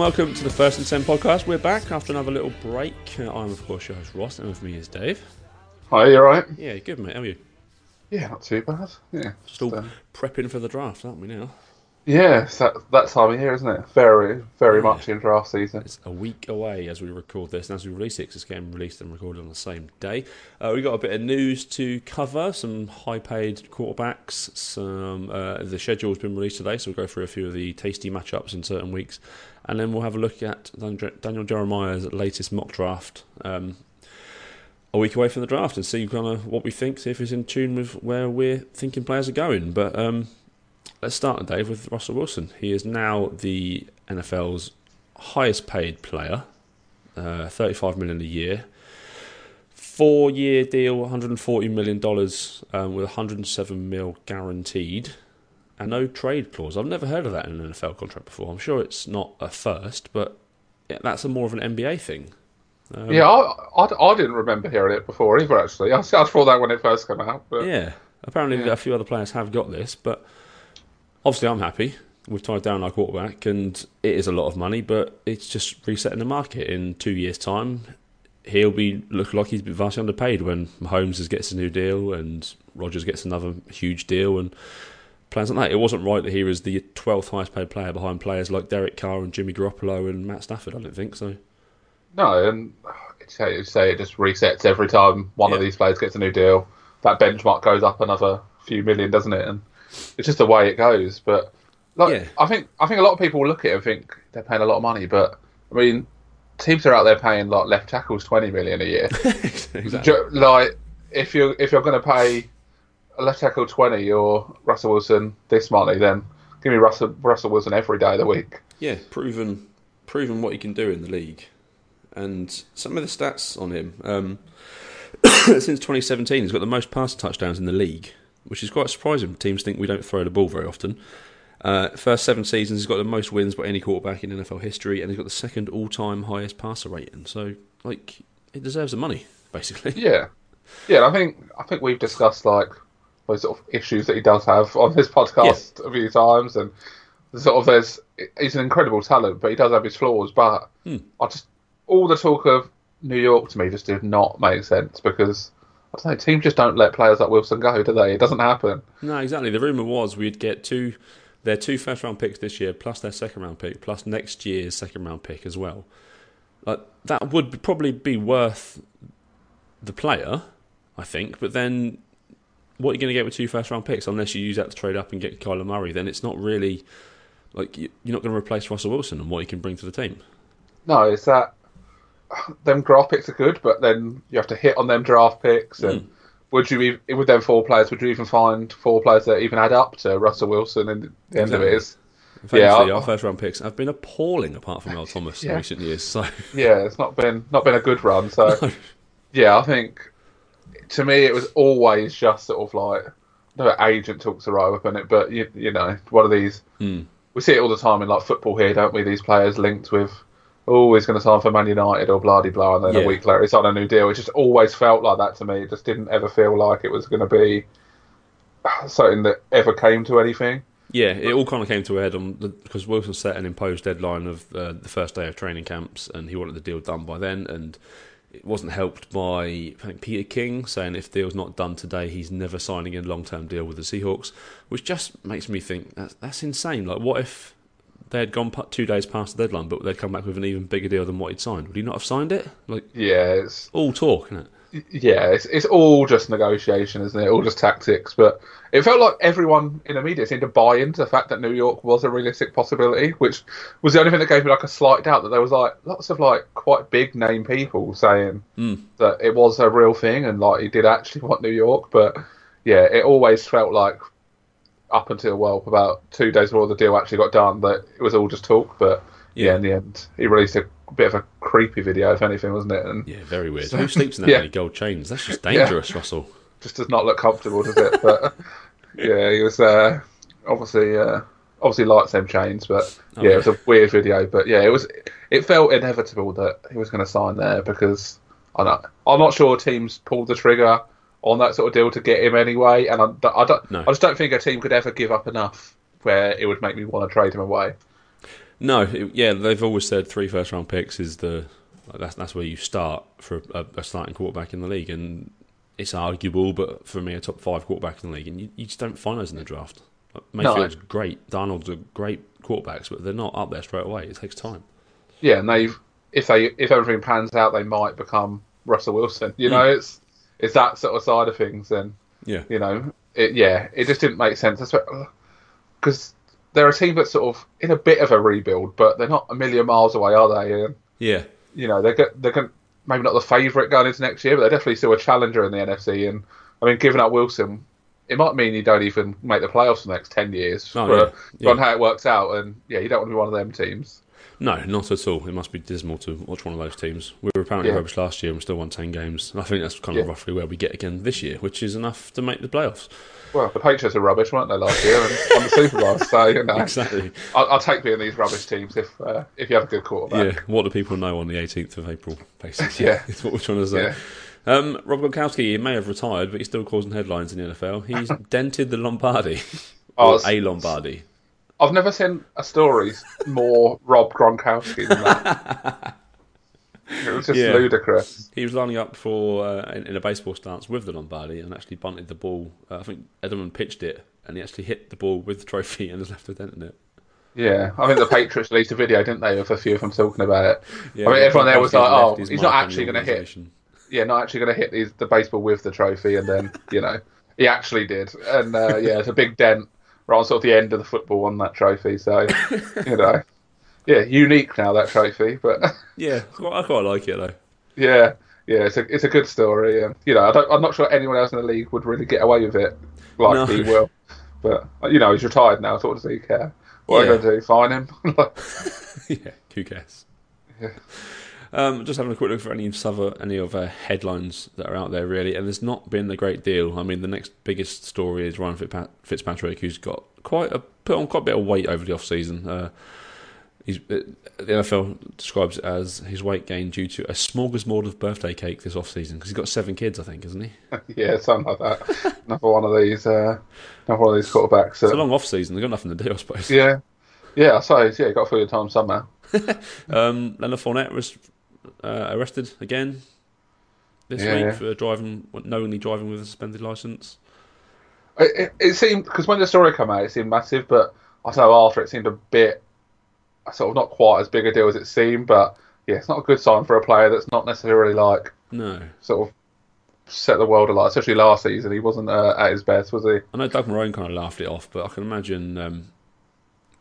Welcome to the First and Ten podcast. We're back after another little break. Uh, I'm, of course, your host Ross, and with me is Dave. Hi, you alright? Yeah, good mate. How are you? Yeah, not too bad. Yeah, Still uh, prepping for the draft, aren't we now? yeah, that that time of year, isn't it? Very, very much in draft season. It's a week away as we record this, and as we release it, it's getting released and recorded on the same day. Uh, we've got a bit of news to cover, some high-paid quarterbacks. Some uh, the schedule's been released today, so we'll go through a few of the tasty matchups in certain weeks, and then we'll have a look at Daniel Jeremiah's latest mock draft. Um, a week away from the draft and see kind of what we think, see if it's in tune with where we're thinking players are going. But um, let's start, Dave, with Russell Wilson. He is now the NFL's highest paid player, uh, 35 million a year. Four year deal, 140 million dollars, um, with 107 mil guaranteed, and no trade clause. I've never heard of that in an NFL contract before. I'm sure it's not a first, but yeah, that's a more of an NBA thing. Um, yeah, I, I, I didn't remember hearing it before either. Actually, I, I thought that when it first came out. But Yeah, apparently Yeah. a few other players have got this, but obviously I'm happy. We've tied down our quarterback, and it is a lot of money, but it's just resetting the market. In two years' time, he'll be look like he's been vastly underpaid when Mahomes gets a new deal and Rodgers gets another huge deal and plans like that. It wasn't right that he was the 12th highest paid player behind players like Derek Carr and Jimmy Garoppolo and Matt Stafford. I don't think so. no, and it's how you say it just resets every time one of these players gets a new deal. That benchmark goes up another few million, doesn't it? And it's just the way it goes. But like, Yeah. I think I think a lot of people look at it and think they're paying a lot of money, but I mean, teams are out there paying like left tackles twenty million a year. exactly. Like if you if you're going to pay left tackle twenty or Russell Wilson this money, then give me Russell Russell Wilson every day of the week. Yeah, proven proven what he can do in the league. And some of the stats on him, um, since 2017, he's got the most passing touchdowns in the league, which is quite surprising. Teams think we don't throw the ball very often. Uh, first seven seasons, he's got the most wins by any quarterback in NFL history, and he's got the second all-time highest passer rating. So, like, it deserves the money, basically. Yeah, yeah. I think I think we've discussed like those sort of issues that he does have on this podcast a few times, and sort of there's he's an incredible talent, but he does have his flaws. But Hmm. I just all the talk of New York to me just did not make sense because. I don't know. Teams just don't let players like Wilson go, do they? It doesn't happen. No, exactly. The rumor was we'd get two their two first round picks this year, plus their second round pick, plus next year's second round pick as well. Like that would probably be worth the player, I think. But then, what are you going to get with two first round picks unless you use that to trade up and get Kyler Murray? Then it's not really like you- you're not going to replace Russell Wilson and what he can bring to the team. No, it's that them draft picks are good, but then you have to hit on them draft picks. And mm. would you, ev- with them four players, would you even find four players that even add up to Russell Wilson? And the end of it is, Exactly. Thankfully, Yeah, our first round picks have been appalling, apart from Earl Thomas in recent years. So yeah, it's not been not been a good run. So yeah, I think to me it was always just sort of like no agent talks the right weapon it, but you you know one of these. Hmm. We see it all the time in like football here, don't we? These players linked with. Oh, he's going to sign for Man United or blah blah, and then Yeah. a week later he's on a new deal. It just always felt like that to me. It just didn't ever feel like it was going to be something that ever came to anything. Yeah, it all kind of came to a head on the, because Wilson set an imposed deadline of uh, the first day of training camps, and he wanted the deal done by then, and it wasn't helped by Peter King saying if the deal's not done today, he's never signing a long-term deal with the Seahawks, which just makes me think that's, that's insane. Like, what if they had gone two days past the deadline, but they'd come back with an even bigger deal than what he'd signed? Would he not have signed it? Like, Yeah, it's all talk, isn't it? Yeah, it's it's all just negotiation, isn't it? All just tactics. But it felt like everyone in the media seemed to buy into the fact that New York was a realistic possibility, which was the only thing that gave me like a slight doubt that there was like lots of like quite big name people saying Mm. that it was a real thing and like he did actually want New York. But yeah, it always felt like up until well about two days before the deal actually got done that it was all just talk. But yeah, Yeah. in the end, he released a bit of a creepy video, if anything, wasn't it? And Yeah, very weird. So- Who sleeps in that yeah. many gold chains? That's just dangerous, Russell. just does not look comfortable, does it? But yeah, he was uh, obviously uh, obviously likes them chains, but Oh, yeah, yeah. it was a weird video. But yeah, it was it felt inevitable that he was going to sign there because I know I'm not sure teams pulled the trigger on that sort of deal to get him anyway, and I, I don't No. I just don't think a team could ever give up enough where it would make me want to trade him away. No, it, yeah, they've always said three first round picks is the like, that's that's where you start for a, a starting quarterback in the league, and it's arguable, but for me, a top five quarterback in the league, and you, you just don't find those in the draft. Like, Mayfield's great, Darnold's a great quarterbacks, but they're not up there straight away. It takes time. Yeah, and they've if they if everything pans out, they might become Russell Wilson. You Mm. know, it's it's that sort of side of things, and Yeah, you know, it, yeah, it just didn't make sense because they're a team that's sort of in a bit of a rebuild, but they're not a million miles away, are they? And yeah, you know, they're they're going maybe not the favourite going into next year, but they're definitely still a challenger in the NFC. And I mean, giving up Wilson, it might mean you don't even make the playoffs for the next ten years. Oh, for, yeah. on Yeah. how it works out, and yeah, you don't want to be one of them teams. no, not at all. It must be dismal to watch one of those teams. We were apparently Yeah. rubbish last year, and we still won ten games. And I think that's kind of Yeah. roughly where we get again this year, which is enough to make the playoffs. Well, the Patriots are rubbish, weren't they last year, and won the Super Bowl? So you know, Exactly. I'll, I'll take being these rubbish teams if uh, if you have a good quarterback. Yeah. What do people know on the 18th of April? Basically, Yeah. it's what we're trying to say. Yeah. Um, Rob Gronkowski he may have retired, but he's still causing headlines in the NFL. He's dented the Lombardi, Oh, or a Lombardi. I've never seen a story more Rob Gronkowski than that. Just Yeah. ludicrous. He was lining up for uh, in, in a baseball stance with the Lombardi and actually bunted the ball. Uh, I think Edelman pitched it, and he actually hit the ball with the trophy and has left a dent in it. Yeah, I think the Patriots released a video, didn't they, of a few of them talking about it. Yeah, I mean, everyone there was like, "Oh, he's not actually going to hit. Yeah, not actually going to hit these, the baseball with the trophy." And then, you know, he actually did, and uh, yeah, it's a big dent right on sort of the end of the football on that trophy. So, you know, yeah, unique now that trophy, but Yeah, I quite like it though. yeah, yeah, it's a it's a good story. And, you know, I don't, I'm not sure anyone else in the league would really get away with it like No. he will. But you know, he's retired now, so what does he care? What Yeah. are they going to do? Fine him? yeah, who cares? Yeah. Um, just having a quick look for any other any other headlines that are out there, really, and there's not been a great deal. I mean, the next biggest story is Ryan Fitzpatrick, who's got quite a put on quite a bit of weight over the off season. Uh, he's uh, the NFL describes it as his weight gain due to a smorgasbord of birthday cake this off season because he's got seven kids, I think, isn't he? yeah, something like that. another one of these, uh, another one of these quarterbacks. It's a long off season; they've got nothing to do, I suppose. yeah, yeah, I suppose. Yeah, got to fill your time somehow. Um, Leonard Fournette was uh, arrested again this Yeah. week for driving, knowingly driving with a suspended license. It, it, it seemed because when the story came out, it seemed massive, but I know after it seemed a bit sort of not quite as big a deal as it seemed. But yeah, it's not a good sign for a player that's not necessarily like No, sort of set the world alight. Especially last season, he wasn't uh, at his best, was he? I know Doug Marrone kind of laughed it off, but I can imagine um,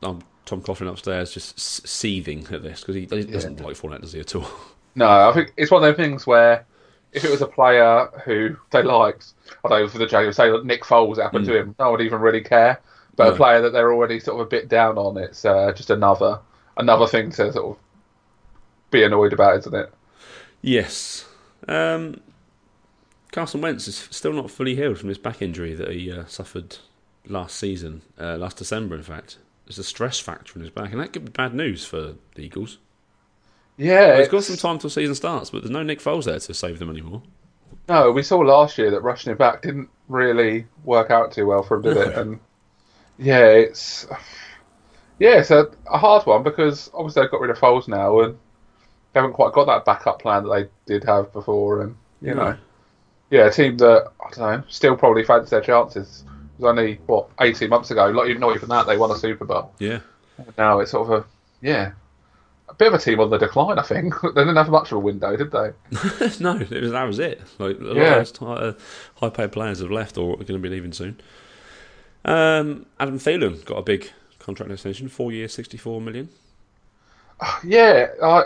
um, Tom Coughlin upstairs just s- seething at this because he, he doesn't like Fournette, does he at all? No, I think it's one of those things where if it was a player who they liked, I don't know for the Jaguars, say that Nick Foles happened to him, no one would even really care. But No. a player that they're already sort of a bit down on, it's uh, just another another thing to sort of be annoyed about, isn't it? Yes. Um, Carson Wentz is still not fully healed from his back injury that he uh, suffered last season, uh, last December, in fact. There's a stress fracture in his back, and that could be bad news for the Eagles. Yeah, He's got some time till season starts, but there's no Nick Foles there to save them anymore. No, we saw last year that rushing it back didn't really work out too well for him, did it? And yeah, it's yeah, it's a, a hard one because obviously they've got rid of Foles now and they haven't quite got that backup plan that they did have before. And you No. know, yeah, a team that I don't know still probably fancy their chances. It was only what eighteen months ago, not even not even that they won a Super Bowl. Yeah. Now it's sort of a yeah. A bit of a team on the decline, I think. they didn't have much of a window, did they? no, it was, that was it. Like a lot Yeah. of those uh, high-paid players have left or are going to be leaving soon. Um, Adam Thielen got a big contract extension, four years, sixty-four million. Yeah, I,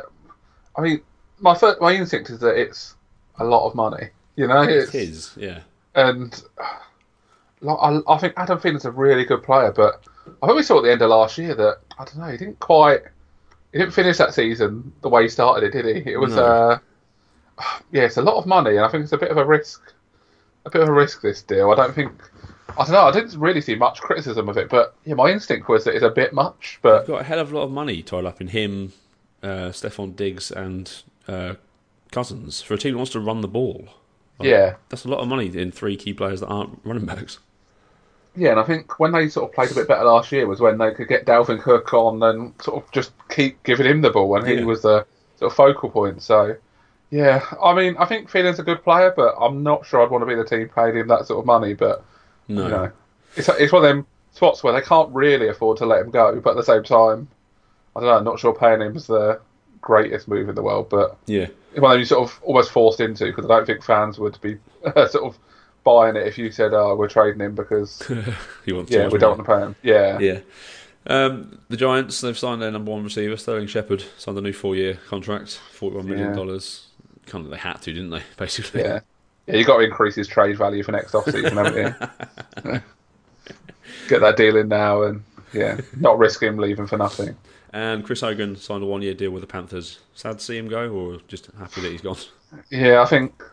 I mean, my first, my instinct is that it's a lot of money. You know, it's, It is, yeah. and like, I, I think Adam Thielen's a really good player, but I think we saw at the end of last year that I don't know, he didn't quite, he didn't finish that season the way he started it, did he? It was, No. uh, yeah, it's a lot of money, and I think it's a bit of a risk, a bit of a risk. This deal, I don't think. I don't know. I didn't really see much criticism of it, but yeah, my instinct was that it's a bit much. But They've got a hell of a lot of money tied up in him, uh, Stefon Diggs, and uh, Cousins for a team that wants to run the ball. Like, yeah, That's a lot of money in three key players that aren't running backs. yeah, and I think when they sort of played a bit better last year was when they could get Dalvin Cook on and sort of just keep giving him the ball, and he was the sort of focal point. So, yeah, I mean, I think Thielens a good player, but I'm not sure I'd want to be the team paying him that sort of money. But No. you know, it's it's one of them spots where they can't really afford to let him go, but at the same time, I don't know. I'm not sure paying him is the greatest move in the world, but Yeah. it's one of them you sort of almost forced into because I don't think fans would be sort of buying it if you said, "Oh, we're trading him because You want yeah, we don't want to pay him." Yeah, Yeah. Um, the Giants, they've signed their number one receiver, Sterling Shepard, signed a new four year contract, 41 million. Yeah. dollars. Kind of, they had to, didn't they, basically? yeah, yeah. You got to increase his trade value for next off season, haven't you? Get that deal in now, and yeah, not risk him leaving for nothing. And Chris Hogan signed a one year deal with the Panthers. Sad to see him go, or just happy that he's gone? Yeah, I think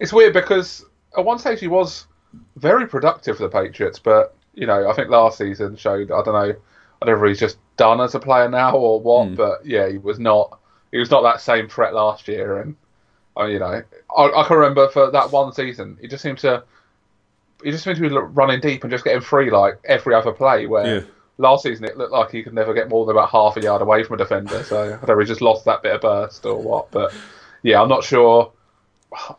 it's weird because at one stage he was very productive for the Patriots, but you know, I think last season showed I don't know, I don't know if he's just done as a player now or what, Hmm. but yeah, he was not he was not that same threat last year, and uh, you know, I, I can remember for that one season, he just seemed to he just seemed to be running deep and just getting free like every other play. Where Yeah. last season it looked like he could never get more than about half a yard away from a defender, so I don't know he just lost that bit of burst or what, but yeah, I'm not sure.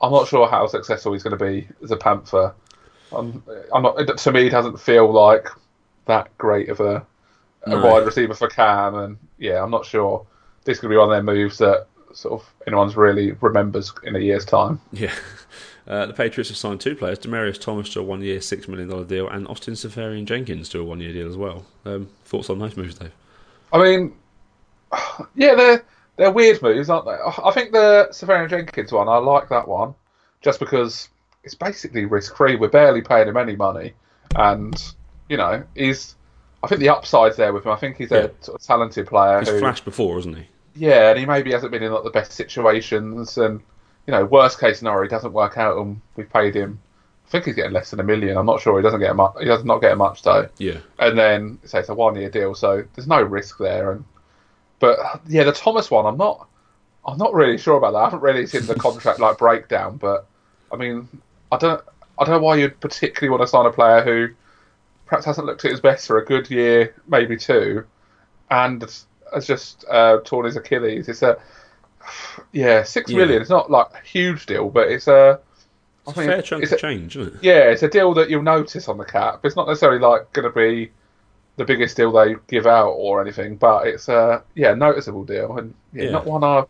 I'm not sure how successful he's going to be as a Panther. I'm, I'm not. To me, it doesn't feel like that great of a, a No. wide receiver for Cam, and yeah, I'm not sure this could be one of their moves that sort of anyone's really remembers in a year's time. Yeah. Uh, the Patriots have signed two players, Demaryius Thomas to a one year, $6 million deal, and Austin Seferian-Jenkins to a one year deal as well. Um, thoughts on those moves, Dave? I mean, yeah, they're they're weird moves, aren't they? I think the Seferian-Jenkins one, I like that one, just because it's basically risk free. We're barely paying him any money, and you know, he's. I think the upside's there with him. I think he's a Yeah. of talented player. He's who, flashed before, isn't he? Yeah, and he maybe hasn't been in like the best situations, and you know, worst case scenario, he doesn't work out, and we've paid him. I think he's getting less than a million. I'm not sure. He doesn't get much. He does not get much though Yeah. and then say it's a one year deal, so there's no risk there. And but yeah, the Thomas one, I'm not, I'm not really sure about that. I haven't really seen the contract like breakdown, but I mean, I don't, I don't know why you'd particularly want to sign a player who perhaps hasn't looked at his best for a good year, maybe two, and has just uh, torn his Achilles. It's a yeah, six Yeah. million. It's not like a huge deal, but it's a. I It's a mean, fair chunk of a- change, isn't it? yeah, it's a deal that you'll notice on the cap. It's not necessarily like going to be the biggest deal they give out or anything, but it's a yeah noticeable deal and yeah, Yeah. not one I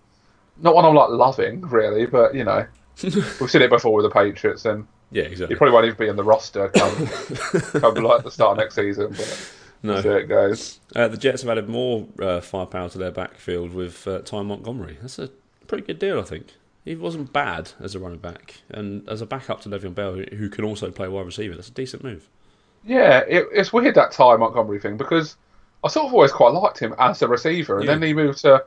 not one I'm like loving really, but you know we've seen it before with the Patriots and Yeah, he exactly. probably won't even be in the roster come come like the start of next season. But No. it goes. Uh, the Jets have added more uh, firepower to their backfield with uh, Ty Montgomery. That's a pretty good deal, I think. He wasn't bad as a running back, and as a backup to Le'Veon Bell, who- who can also play wide receiver. That's a decent move. Yeah, it, it's weird that Ty Montgomery thing because I sort of always quite liked him as a receiver, and Yeah. then he moved to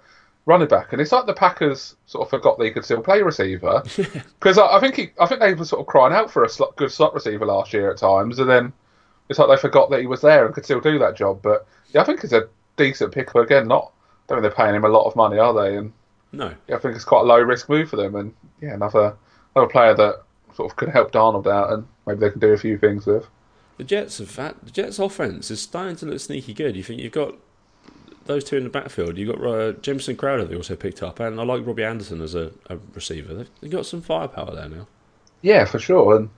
running back, and it's like the Packers sort of forgot that he could still play receiver because I, I think he, I think they were sort of crying out for a slot, good slot receiver last year at times, and then it's like they forgot that he was there and could still do that job. But yeah, I think it's a decent pick. But again, not I don't think they're paying him a lot of money, are they? And No, yeah, I think it's quite a low risk move for them, and yeah, another another player that sort of could help Darnold out, and maybe they can do a few things with. the Jets have had, the Jets offense is starting to look sneaky good. You think you've got those two in the backfield. You've got uh, Jamison Crowder they also picked up, and I like Robbie Anderson as a, a receiver. They've, they've got some firepower there now. Yeah, for sure. And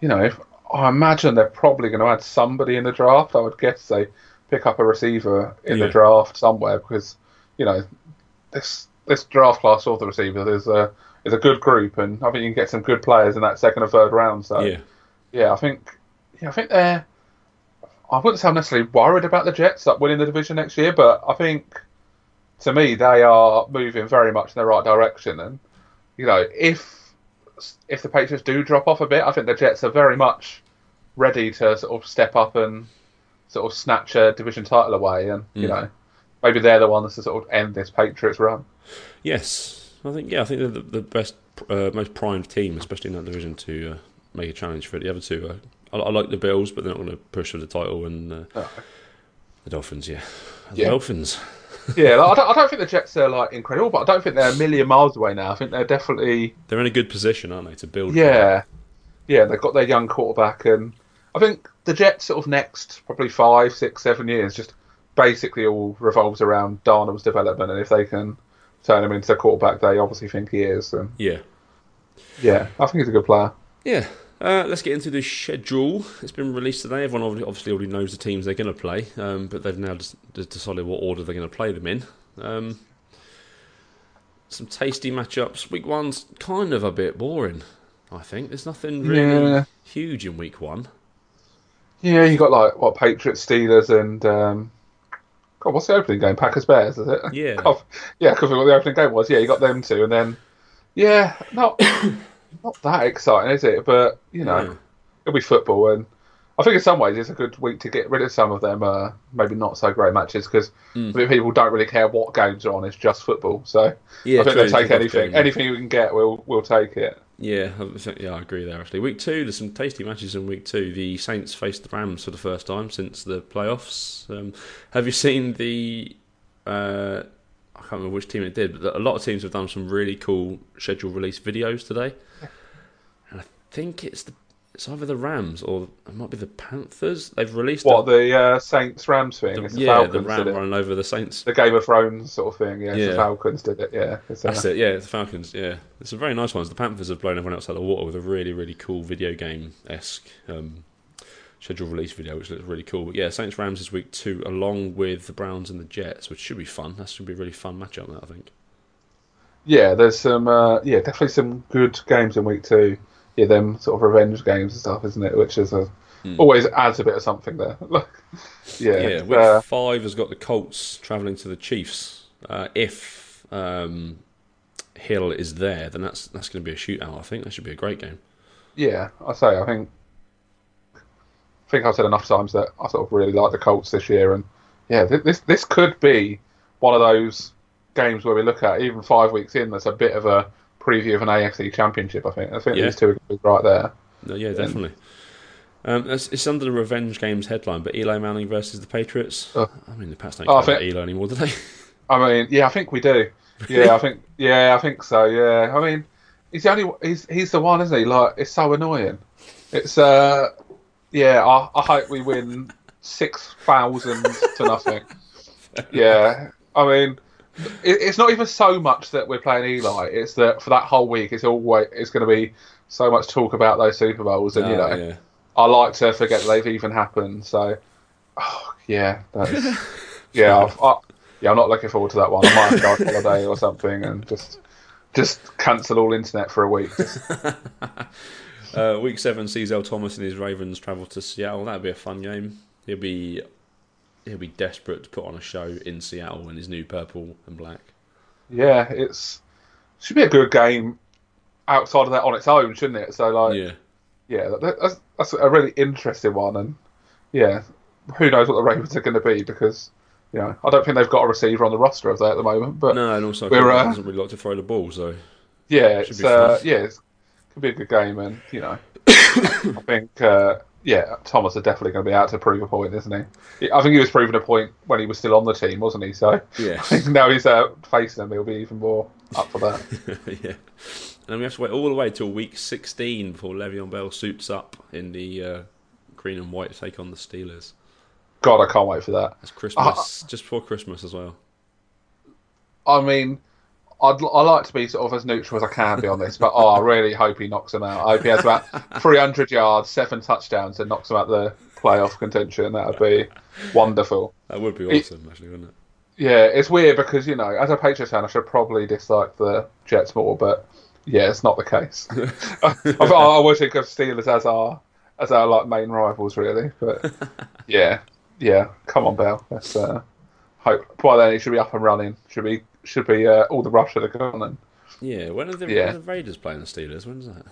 you know, if, I imagine they're probably going to add somebody in the draft. I would guess they pick up a receiver in Yeah. the draft somewhere because you know this this draft class of the receivers is a is a good group, and I think you can get some good players in that second or third round. So Yeah, yeah, I think yeah, I think they're. I wouldn't say I'm necessarily worried about the Jets like winning the division next year, but I think to me they are moving very much in the right direction. And you know, if if the Patriots do drop off a bit, I think the Jets are very much ready to sort of step up and sort of snatch a division title away. And you Mm. know, maybe they're the ones to sort of end this Patriots run. yes, I think yeah, I think they're the, the best, uh, most primed team, especially in that division, to uh, make a challenge for it. The other two, uh, I, I like the Bills, but they're not going to push for the title, and uh, Oh. the Dolphins, yeah, the Yeah. Dolphins. Yeah, like, I, don't, I don't think the Jets are like incredible, but I don't think they're a million miles away now. I think they're definitely They're in a good position, aren't they, to build? Yeah, yeah, they've got their young quarterback, and I think the Jets sort of next probably five, six, seven years just basically all revolves around Darnold's development, and if they can turn him into the quarterback they obviously think he is, then Yeah. yeah, I think he's a good player. Yeah. Uh, let's get into the schedule. It's been released today. Everyone obviously already knows the teams they're going to play, um, but they've now decided what order they're going to play them in. Um, some tasty matchups. Week one's kind of a bit boring, I think. There's nothing really Yeah. huge in week one. Yeah, you got like what Patriots, Steelers, and um, God, what's the opening game? Packers, Bears, is it? Yeah. God, yeah, because what the opening game was. Yeah, you got them two, and then yeah, not not that exciting, is it? But you know, Yeah. it'll be football, and I think in some ways it's a good week to get rid of some of them uh, maybe not so great matches because Mm. people don't really care what games are on. It's just football, so Yeah, I think true, they'll take anything. game. Anything we can get, we'll we'll take it. Yeah, yeah, I agree there. Actually, week two, there's some tasty matches in week two. The Saints faced the Rams for the first time since the playoffs. Um, have you seen the? Uh, can't remember which team it did, but a lot of teams have done some really cool schedule release videos today. And I think it's the it's either the Rams or it might be the Panthers. They've released What a, the uh, Saints Rams thing? the- yeah, Falcons the did Ram running over the Saints. the Game of Thrones sort of thing. Yeah, Yeah. the Falcons did it. Yeah, it's, uh, That's it, yeah, the Falcons, yeah. It's a very nice ones. The Panthers have blown everyone else out of the water with a really, really cool video game esque um, schedule release video, which looks really cool. But yeah, Saints Rams is week two, along with the Browns and the Jets, which should be fun. That should be a really fun matchup, that I think. yeah. There's some uh, yeah, definitely some good games in week two. Yeah, them sort of revenge games and stuff, isn't it? Which is a, Hmm. always adds a bit of something there. yeah, Yeah, week uh, five has got the Colts travelling to the Chiefs. Uh, if um, Hill is there, then that's that's going to be a shootout. I think that should be a great game. yeah. I say I think I think I've said enough times that I sort of really like the Colts this year, and yeah, this this could be one of those games where we look at even five weeks in. That's a bit of a preview of an AFC Championship. I think I think Yeah. these two are going to be right there. No, yeah, definitely. Um, it's, it's under the Revenge Games headline, but Eli Manning versus the Patriots. Oh. I mean, the Pats don't Oh, I care about think- Eli anymore, do they? I mean, yeah, I think we do. Yeah, I think yeah, I think so. Yeah, I mean, he's the only he's he's the one, isn't he? Like, it's so annoying. It's uh, yeah. I, I hope we win six thousand to nothing. Yeah, I mean, it, it's not even so much that we're playing Eli. It's that for that whole week, it's always it's going to be so much talk about those Super Bowls, and you Oh, know, yeah. I like to forget they've even happened. So, oh, yeah, that's, yeah, I've, I, yeah. I'm not looking forward to that one. I might have to go on holiday or something and just just cancel all internet for a week. Just, Uh, week seven sees Earl Thomas and his Ravens travel to Seattle. That'd be a fun game. He'll be he'll be desperate to put on a show in Seattle in his new purple and black. yeah, it's should be a good game outside of that on its own, shouldn't it? So like, yeah, yeah, that's that's a really interesting one, and yeah, who knows what the Ravens are going to be because. You know, I don't think they've got a receiver on the roster of that at the moment, but no, and also We're, uh, doesn't really like to throw the ball, so Yeah, it's uh, yeah, it's, could be a good game, and you know, I think uh, yeah, Thomas is definitely going to be out to prove a point, isn't he? I think he was proving a point when he was still on the team, wasn't he? So yeah, I think now he's uh, facing them, he'll be even more up for that. yeah. And then we have to wait all the way till week sixteen before Le'Veon Bell suits up in the uh, green and white to take on the Steelers. God, I can't wait for that. It's Christmas, just before Christmas as well. I mean, I'd I like to be sort of as neutral as I can be on this, but oh, I really hope he knocks them out. I hope he has about 300 yards, seven touchdowns, and knocks them out the playoff contention. That would be wonderful. That would be It- awesome, actually, wouldn't it? Yeah, it's weird because you know, as a Patriots fan, I should probably dislike the Jets more, but yeah, it's not the case. I, I, would think of Steelers as our as our like main rivals, really. But yeah, yeah, come on, Bell. Let's uh, hope by then he should be up and running. Should be should be uh, all the rush should have gone. And Yeah. When are the, Yeah. when are the Raiders playing the Steelers? When's that?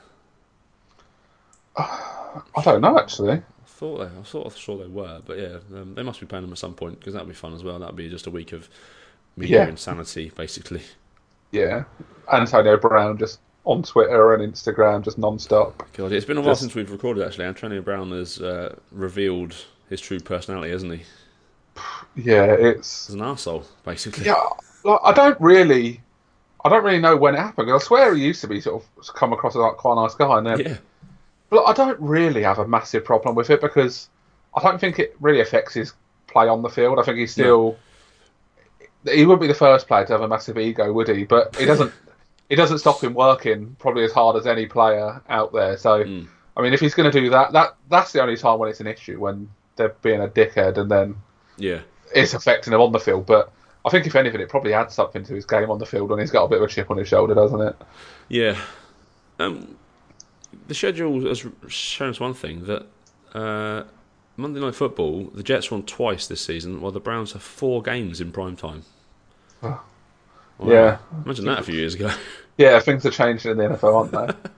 I don't know actually. I thought they, I sort of sure they were, but yeah, um, they must be playing them at some point because that'd be fun as well. That'd be just a week of media Yeah. insanity, basically. Yeah, Antonio Brown just on Twitter and Instagram just non-stop. God, it's been a while Just- since we've recorded. Actually, Antonio Brown has uh, revealed his true personality, hasn't he? Yeah, it's He's an asshole, basically. Yeah, like I don't really, I don't really know when it happened. I swear he used to be sort of come across as like quite a nice guy, and then yeah. But I don't really have a massive problem with it because I don't think it really affects his play on the field. I think he's still. He wouldn't be the first player to have a massive ego, would he? But he doesn't. it doesn't stop him working probably as hard as any player out there. So, Mm. I mean, if he's going to do that, that that's the only time when it's an issue when they're being a dickhead and then Yeah. it's affecting him on the field. But I think if anything, it probably adds something to his game on the field when he's got a bit of a chip on his shoulder, doesn't it? Yeah. Um, the schedule has shown us one thing that uh, Monday Night Football, the Jets won twice this season, while the Browns have four games in prime time. Oh. Wow. Yeah. Imagine that a few years ago. Yeah, things are changing in the NFL, aren't they?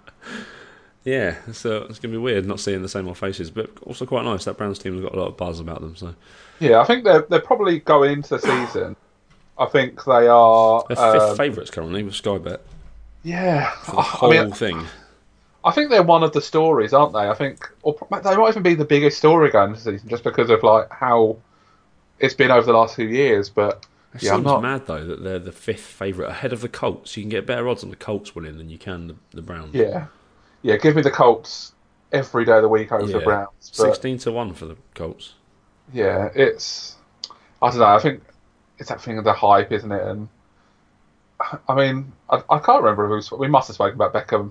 yeah, so it's going to be weird not seeing the same old faces, but also quite nice. That Browns team has got a lot of buzz about them. So yeah, I think they're they're probably going into the season. I think they are. they're fifth um, favourites currently with Sky Bet yeah, for the I whole mean, thing. I think they're one of the stories, aren't they? I think, or they might even be the biggest story going the season, just because of like how it's been over the last few years. But It yeah, I'm seems not. mad though that they're the fifth favourite ahead of the Colts. You can get better odds on the Colts winning than you can the, the Browns. Yeah, yeah. Give me the Colts every day of the week over the Browns. But Sixteen to one for the Colts. yeah, it's. I don't know. I think it's that thing of the hype, isn't it? And I mean, I, I can't remember who's. We must have spoken about Beckham.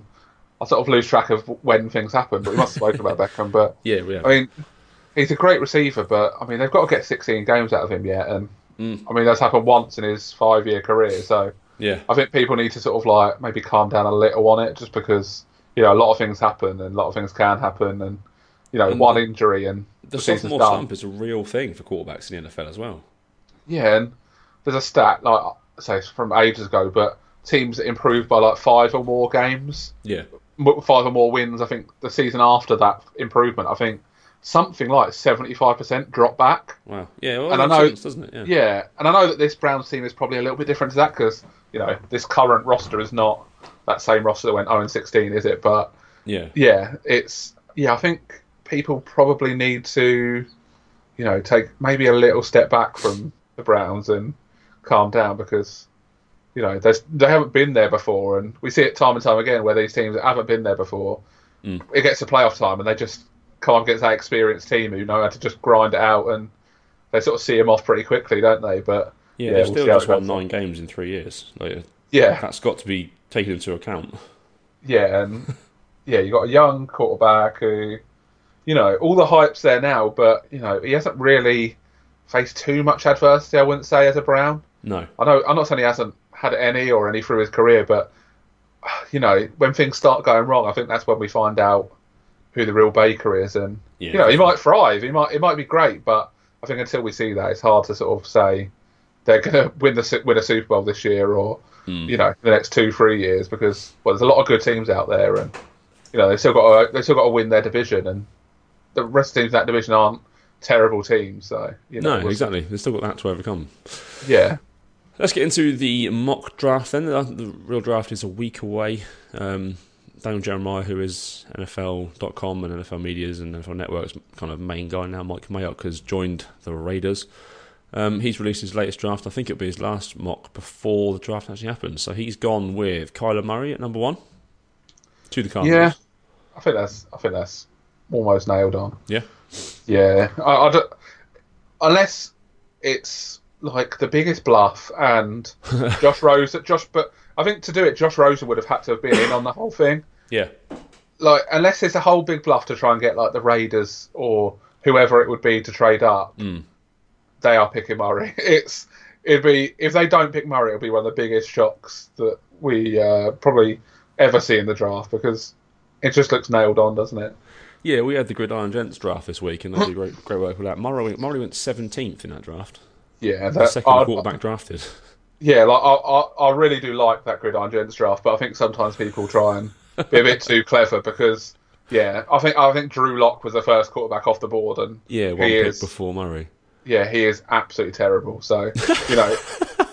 I sort of lose track of when things happen, but we must have spoken about Beckham. But Yeah, we have. I mean, he's a great receiver, but I mean, they've got to get 16 games out of him yet, and Mm. I mean, that's happened once in his five-year career. So yeah, I think people need to sort of like maybe calm down a little on it, just because you know a lot of things happen and a lot of things can happen, and you know And one injury and the the season's sophomore slump is a real thing for quarterbacks in the NFL as well. Yeah, and there's a stat like say from ages ago, but teams that improve by like five or more games, Yeah, five or more wins. I think the season after that improvement, I think something like 75% drop back. wow. Yeah, well, And I know- sense, doesn't it? Yeah. Yeah, and I know that this Browns team is probably a little bit different to that because you know this current roster is not that same roster that went 0 and 16, is it? But yeah. yeah, it's yeah. I think people probably need to, you know, take maybe a little step back from the Browns and calm down because you know they haven't been there before, and we see it time and time again where these teams that haven't been there before, Mm. it gets to playoff time and they just come up against that experienced team who know how to just grind it out and they sort of see them off pretty quickly, don't they? But Yeah, Yeah, they've we'll still just won nine games in three years. Like, yeah, that's got to be taken into account. Yeah, and yeah, you got a young quarterback who, you know, all the hype's there now, but you know, he hasn't really faced too much adversity. I wouldn't say as a Brown. No, I know I'm not saying he hasn't had any or any through his career, but you know, when things start going wrong, I think that's when we find out who the real Baker is, and yeah, you know, he might thrive, he might, it might be great, but I think until we see that, it's hard to sort of say they're going to win the win a Super Bowl this year or Mm. you know the next two three years because well, there's a lot of good teams out there, and you know they still got to, they still got to win their division, and the rest of the teams in that division aren't terrible teams, so you know, no, we'll- exactly. They've still got that to overcome. yeah, Let's get into the mock draft then. The the real draft is a week away. Um, Daniel Jeremiah, who is NFL.com and NFL Media's and NFL Network's kind of main guy now, Mike Mayock, has joined the Raiders. Um, he's released his latest draft. I think it'll be his last mock before the draft actually happens. So he's gone with Kyler Murray at number one to the Cardinals. yeah. I think that's I think that's almost nailed on. Yeah. Yeah, I, I don't- unless it's like the biggest bluff and Josh Rose, Josh, but I think to do it, Josh Rosen would have had to have been in on the whole thing. Yeah. Like, unless it's a whole big bluff to try and get like the Raiders or whoever it would be to trade up, Mm. they are picking Murray. It's it'd be if they don't pick Murray, it'll be one of the biggest shocks that we uh, probably ever see in the draft because it just looks nailed on, doesn't it? Yeah, we had the Gridiron Gents draft this week, and they did great, great work with that. Murray, went- Murray went 17th in that draft. Yeah, The that, second I- quarterback drafted. Yeah, like I, I, I really do like that Gridiron Gents draft, but I think sometimes people try and be a bit too clever because, yeah, I think I think Drew Lock was the first quarterback off the board, and Yeah, one He pick is. before Murray. yeah, he is absolutely terrible. So, you know,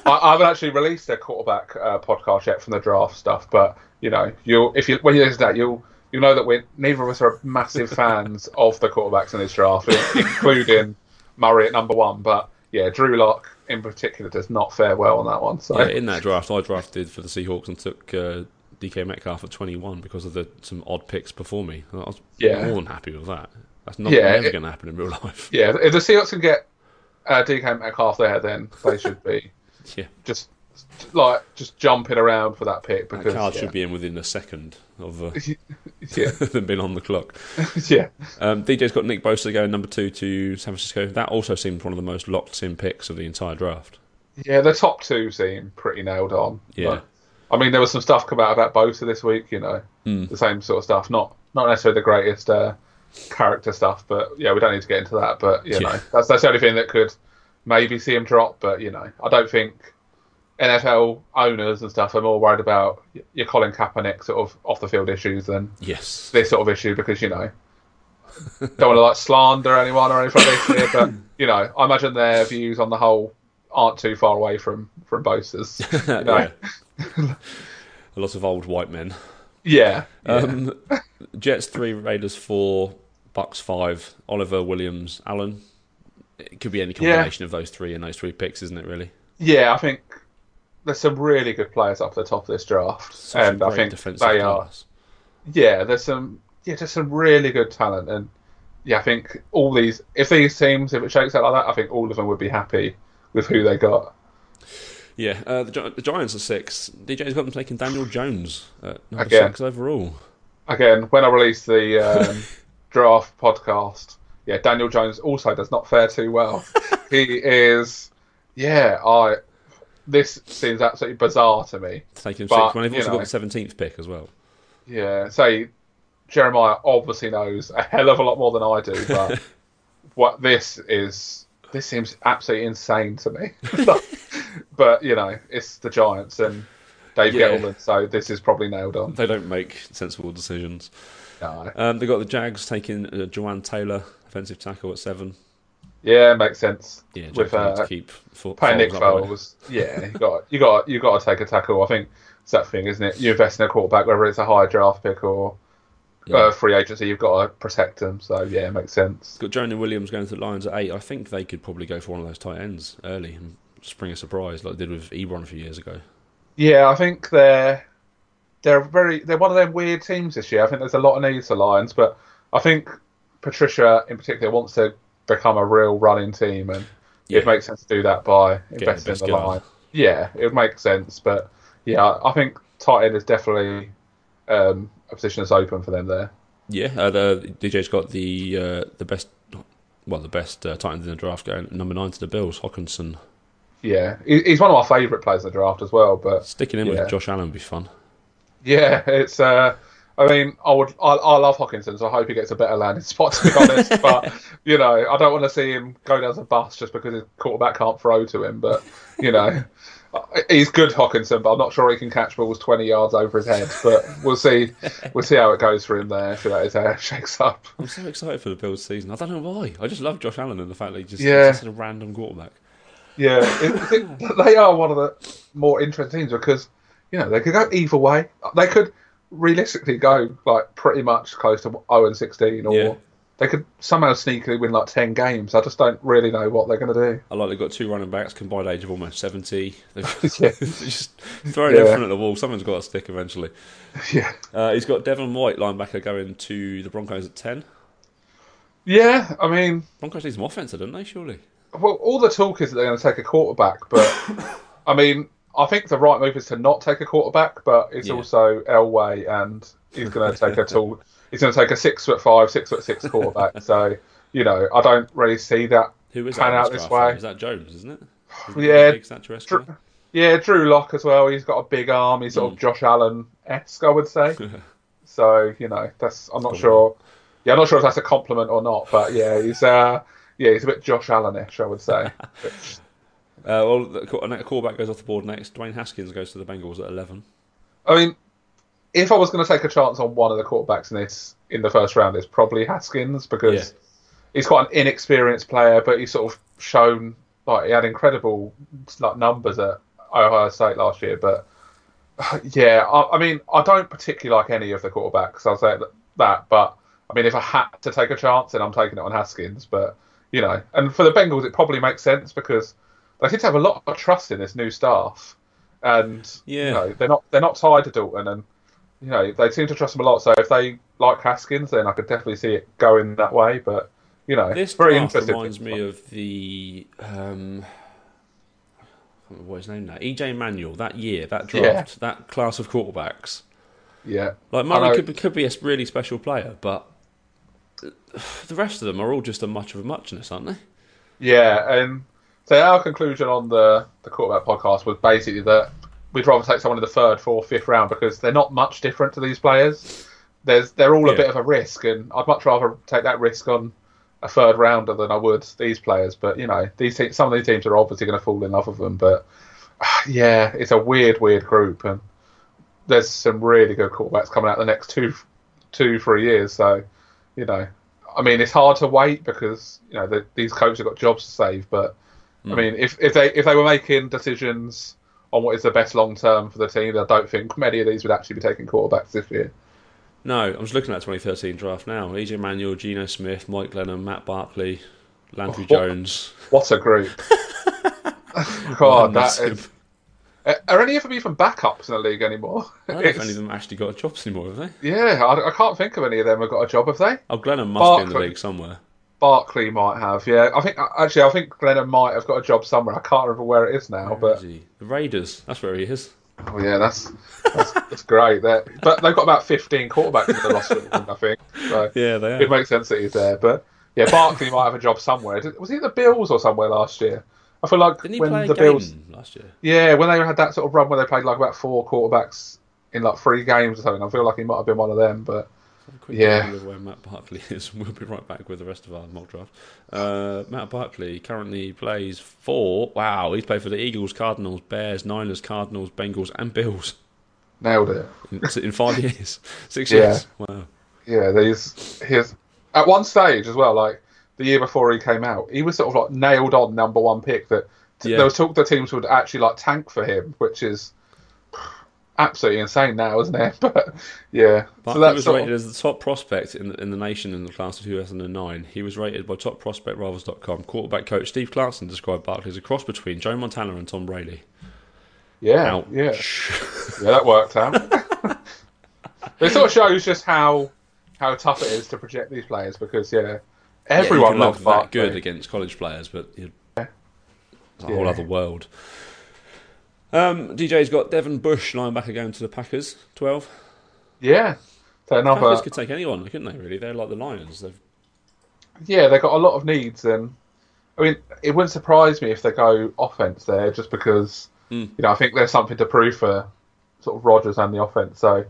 I, I haven't actually released a quarterback uh, podcast yet from the draft stuff, but you know, you'll if you when you listen to that, you'll you know that we're neither of us are massive fans of the quarterbacks in this draft, including Murray at number one. But yeah, Drew Lock in particular does not fare well on that one. So Yeah, in that draft, I drafted for the Seahawks and took uh, DK Metcalf at 21 because of the some odd picks before me. I was Yeah. more than happy with that. That's not Yeah, never it- going to happen in real life. Yeah, if the Seahawks can get uh, DK Metcalf there, then they should be Yeah, just like just jumping around for that pick that because card yeah. should be in within a second of uh, yeah, being on the clock. yeah, Um, DJ's got Nick Bosa going number two to San Francisco. That also seemed one of the most locked in picks of the entire draft. yeah. The top two seem pretty nailed on. Yeah. Like, I mean, there was some stuff come out about Bosa this week. You know, Hmm. the same sort of stuff. Not not necessarily the greatest uh, character stuff, but yeah, we don't need to get into that. But you Yeah. know, that's that's the only thing that could maybe see him drop. But you know, I don't think NFL owners and stuff are more worried about your Colin Kaepernick sort of off the field issues than Yes. this sort of issue because you know don't want to like slander anyone or anything like this here, but you know, I imagine their views on the whole aren't too far away from from Bosa's. You know? Yeah. a lot of old white men. yeah, yeah. Um, Jets three, Raiders four, Bucks five, Oliver Williams, Allen. It could be any Yeah. combination of those three and those three picks, isn't it? Really, yeah. I think there's some really good players up at the top of this draft, Such and I think they are. Yeah, there's some yeah, just some really good talent, and yeah, I think all these if these teams if it shakes out like that, I think all of them would be happy with who they got. Yeah, uh, the, Gi- the Giants are six. DJ's got them taking Daniel Jones at number Again. six overall. again, when I release the um, draft podcast, yeah, Daniel Jones also does not fare too well. he is, yeah, I. This seems absolutely bizarre to me. Taking six. When they've also know. got the seventeenth pick as well. Yeah, say Jeremiah obviously knows a hell of a lot more than I do, but what this is, this seems absolutely insane to me. but you know, it's the Giants and Dave Yeah. Gettleman, so this is probably nailed on. They don't make sensible decisions. No. Um, they got the Jags taking uh, Jawaan Taylor, offensive tackle at seven. Yeah, makes sense. Yeah, with uh, to keep fo- paying Nick Foles yeah, you got you got you got to take a tackle. I think it's that thing, isn't it? You invest in a quarterback, whether it's a high draft pick or Yeah. uh, free agency, you've got to protect them. So yeah, it makes sense. Got Jonah Williams going to the Lions at eight. I think they could probably go for one of those tight ends early and spring a surprise like they did with Ebron a few years ago. Yeah, I think they're they're very they're one of them weird teams this year. I think there's a lot of needs for Lions, but I think Patricia in particular wants to become a real running team, and Yeah. it makes sense to do that by the investing in the line. Yeah, it would make sense, but yeah, I think tight end is definitely um, a position that's open for them there. Yeah, uh, the DJ's got the uh, the best, well, the best uh, tight end in the draft going number nine to the Bills, Hockenson. Yeah, he's one of my favourite players in the draft as well. But Sticking in Yeah. with Josh Allen would be fun. yeah, it's. Uh, I mean, I would. I, I love Hockenson, so I hope he gets a better landing spot. To be honest, but you know, I don't want to see him go down as a bus just because his quarterback can't throw to him. But you know, he's good Hockenson, but I'm not sure he can catch balls 20 yards over his head. But we'll see. We'll see how it goes for him there. See how his hair shakes up. I'm so excited for the Bills season. I don't know why. I just love Josh Allen and the fact that he just Yeah. he's just a random quarterback. Yeah, it, it, they are one of the more interesting teams because you know they could go either way. They could realistically go like pretty much close to 0 and 16, or Yeah. they could somehow sneakily win like 10 games. I just don't really know what they're going to do. I like they've got two running backs, combined age of almost 70. They've yeah, just throwing Yeah. everything at the wall. Someone's got to stick eventually. yeah, Uh, he's got Devin White, linebacker, going to the Broncos at 10. yeah. I mean, Broncos need some offense, don't they, surely? well, all the talk is that they're going to take a quarterback, but I mean, I think the right move is to not take a quarterback, but it's Yeah. also Elway, and he's going to take a tall. He's going to take a six foot five, six foot six quarterback. so you know, I don't really see that Who is Pan that? out this way. Is that Jones, isn't it? Isn't Yeah, Big Drew, yeah, Drew Lock as well. He's got a big arm. He's Hmm. sort of Josh Allen esque, I would say. so you know, that's I'm not Cool. sure. Yeah, I'm not sure if that's a compliment or not, but yeah, he's uh, yeah, he's a bit Josh Allen-ish, I would say. Uh, well, the callback goes off the board next. Dwayne Haskins goes to the Bengals at 11. I mean, if I was going to take a chance on one of the quarterbacks in this in the first round, it's probably Haskins because Yeah. he's quite an inexperienced player, but he's sort of shown like he had incredible like numbers at Ohio State last year. But yeah, I, I mean, I don't particularly like any of the quarterbacks. I'll say that, but I mean, if I had to take a chance, then I'm taking it on Haskins. But you know, and for the Bengals, it probably makes sense because they seem to have a lot of trust in this new staff, and Yeah. you know, they're not they're not tied to Dalton, and you know, they seem to trust him a lot. So if they like Haskins, then I could definitely see it going that way. But you know, This very draft interesting. reminds me of the um, what his name now. EJ Manuel that year, that Yeah. draft, that class of quarterbacks. Yeah, Like Murray could be, could be a really special player, but the rest of them are all just a much of a muchness, aren't they? yeah, and so our conclusion on the the quarterback podcast was basically that we'd rather take someone in the third, fourth, fifth round because they're not much different to these players. There's they're all a Yeah. bit of a risk, and I'd much rather take that risk on a third rounder than I would these players. But you know, these te- some of these teams are obviously going to fall in love with them. But yeah, it's a weird, weird group, and there's some really good quarterbacks coming out the next two, two, three years. So you know, I mean, it's hard to wait because you know the, these coaches have got jobs to save. But Hmm. I mean, if if they if they were making decisions on what is the best long term for the team, I don't think many of these would actually be taking quarterbacks this year. No, I'm just looking at 2013 draft now. EJ Manuel, Geno Smith, Mike Glennon, Matt Barkley, Landry What- Jones. What a group! God, that is. Are any of them even backups in the league anymore? I don't know if any of them actually got jobs anymore, have they? Yeah, I, I can't think of any of them have got a job, have they? Oh, Glennon must be in the league somewhere. Barkley might have, yeah. I think actually, I think Glennon might have got a job somewhere. I can't remember where it is now, Where but is he? The Raiders. That's where he is. oh yeah, that's that's, that's great. They're, but they've got about fifteen quarterbacks in the roster, I think. So Yeah, they are. it makes sense that he's there. But yeah, Barkley might have a job somewhere. Did- Was he at the Bills or somewhere last year? I feel like Didn't he when the Bills, last year? yeah, when they had that sort of run where they played like about four quarterbacks in like three games or something, I feel like he might have been one of them. But Quick Yeah. review of where Matt Barkley is. We'll be right back with the rest of our mock draft. Uh, Matt Barkley currently plays for. Wow, he's played for the Eagles, Cardinals, Bears, Niners, Cardinals, Bengals, and Bills nailed it. in, in five years, six Yeah. years. Wow. Yeah, he's, his at one stage as well, like the year before he came out, he was sort of like nailed on number one pick. That t- Yeah. there was talk that teams would actually like tank for him, which is absolutely insane now, isn't it? But yeah, Barkley so that's was rated of, as the top prospect in the, in the nation in the class of 2009. He was rated by topprospectrivals.com. Quarterback coach Steve Clarkson described Barkley as a cross between Joe Montana and Tom Brady. yeah, Ouch. yeah, yeah, that worked out. it sort of shows just how how tough it is to project these players because yeah, everyone yeah, loves that good against college players, but you it's a whole other world. Um, DJ's got Devin Bush linebacker going to the Packers. Twelve. Yeah, so Packers another could take anyone, couldn't they? Really, they're like the Lions. They've, Yeah, they've got a lot of needs, and I mean, it wouldn't surprise me if they go offense there, just because Mm. you know I think there's something to prove for sort of Rodgers and the offense. So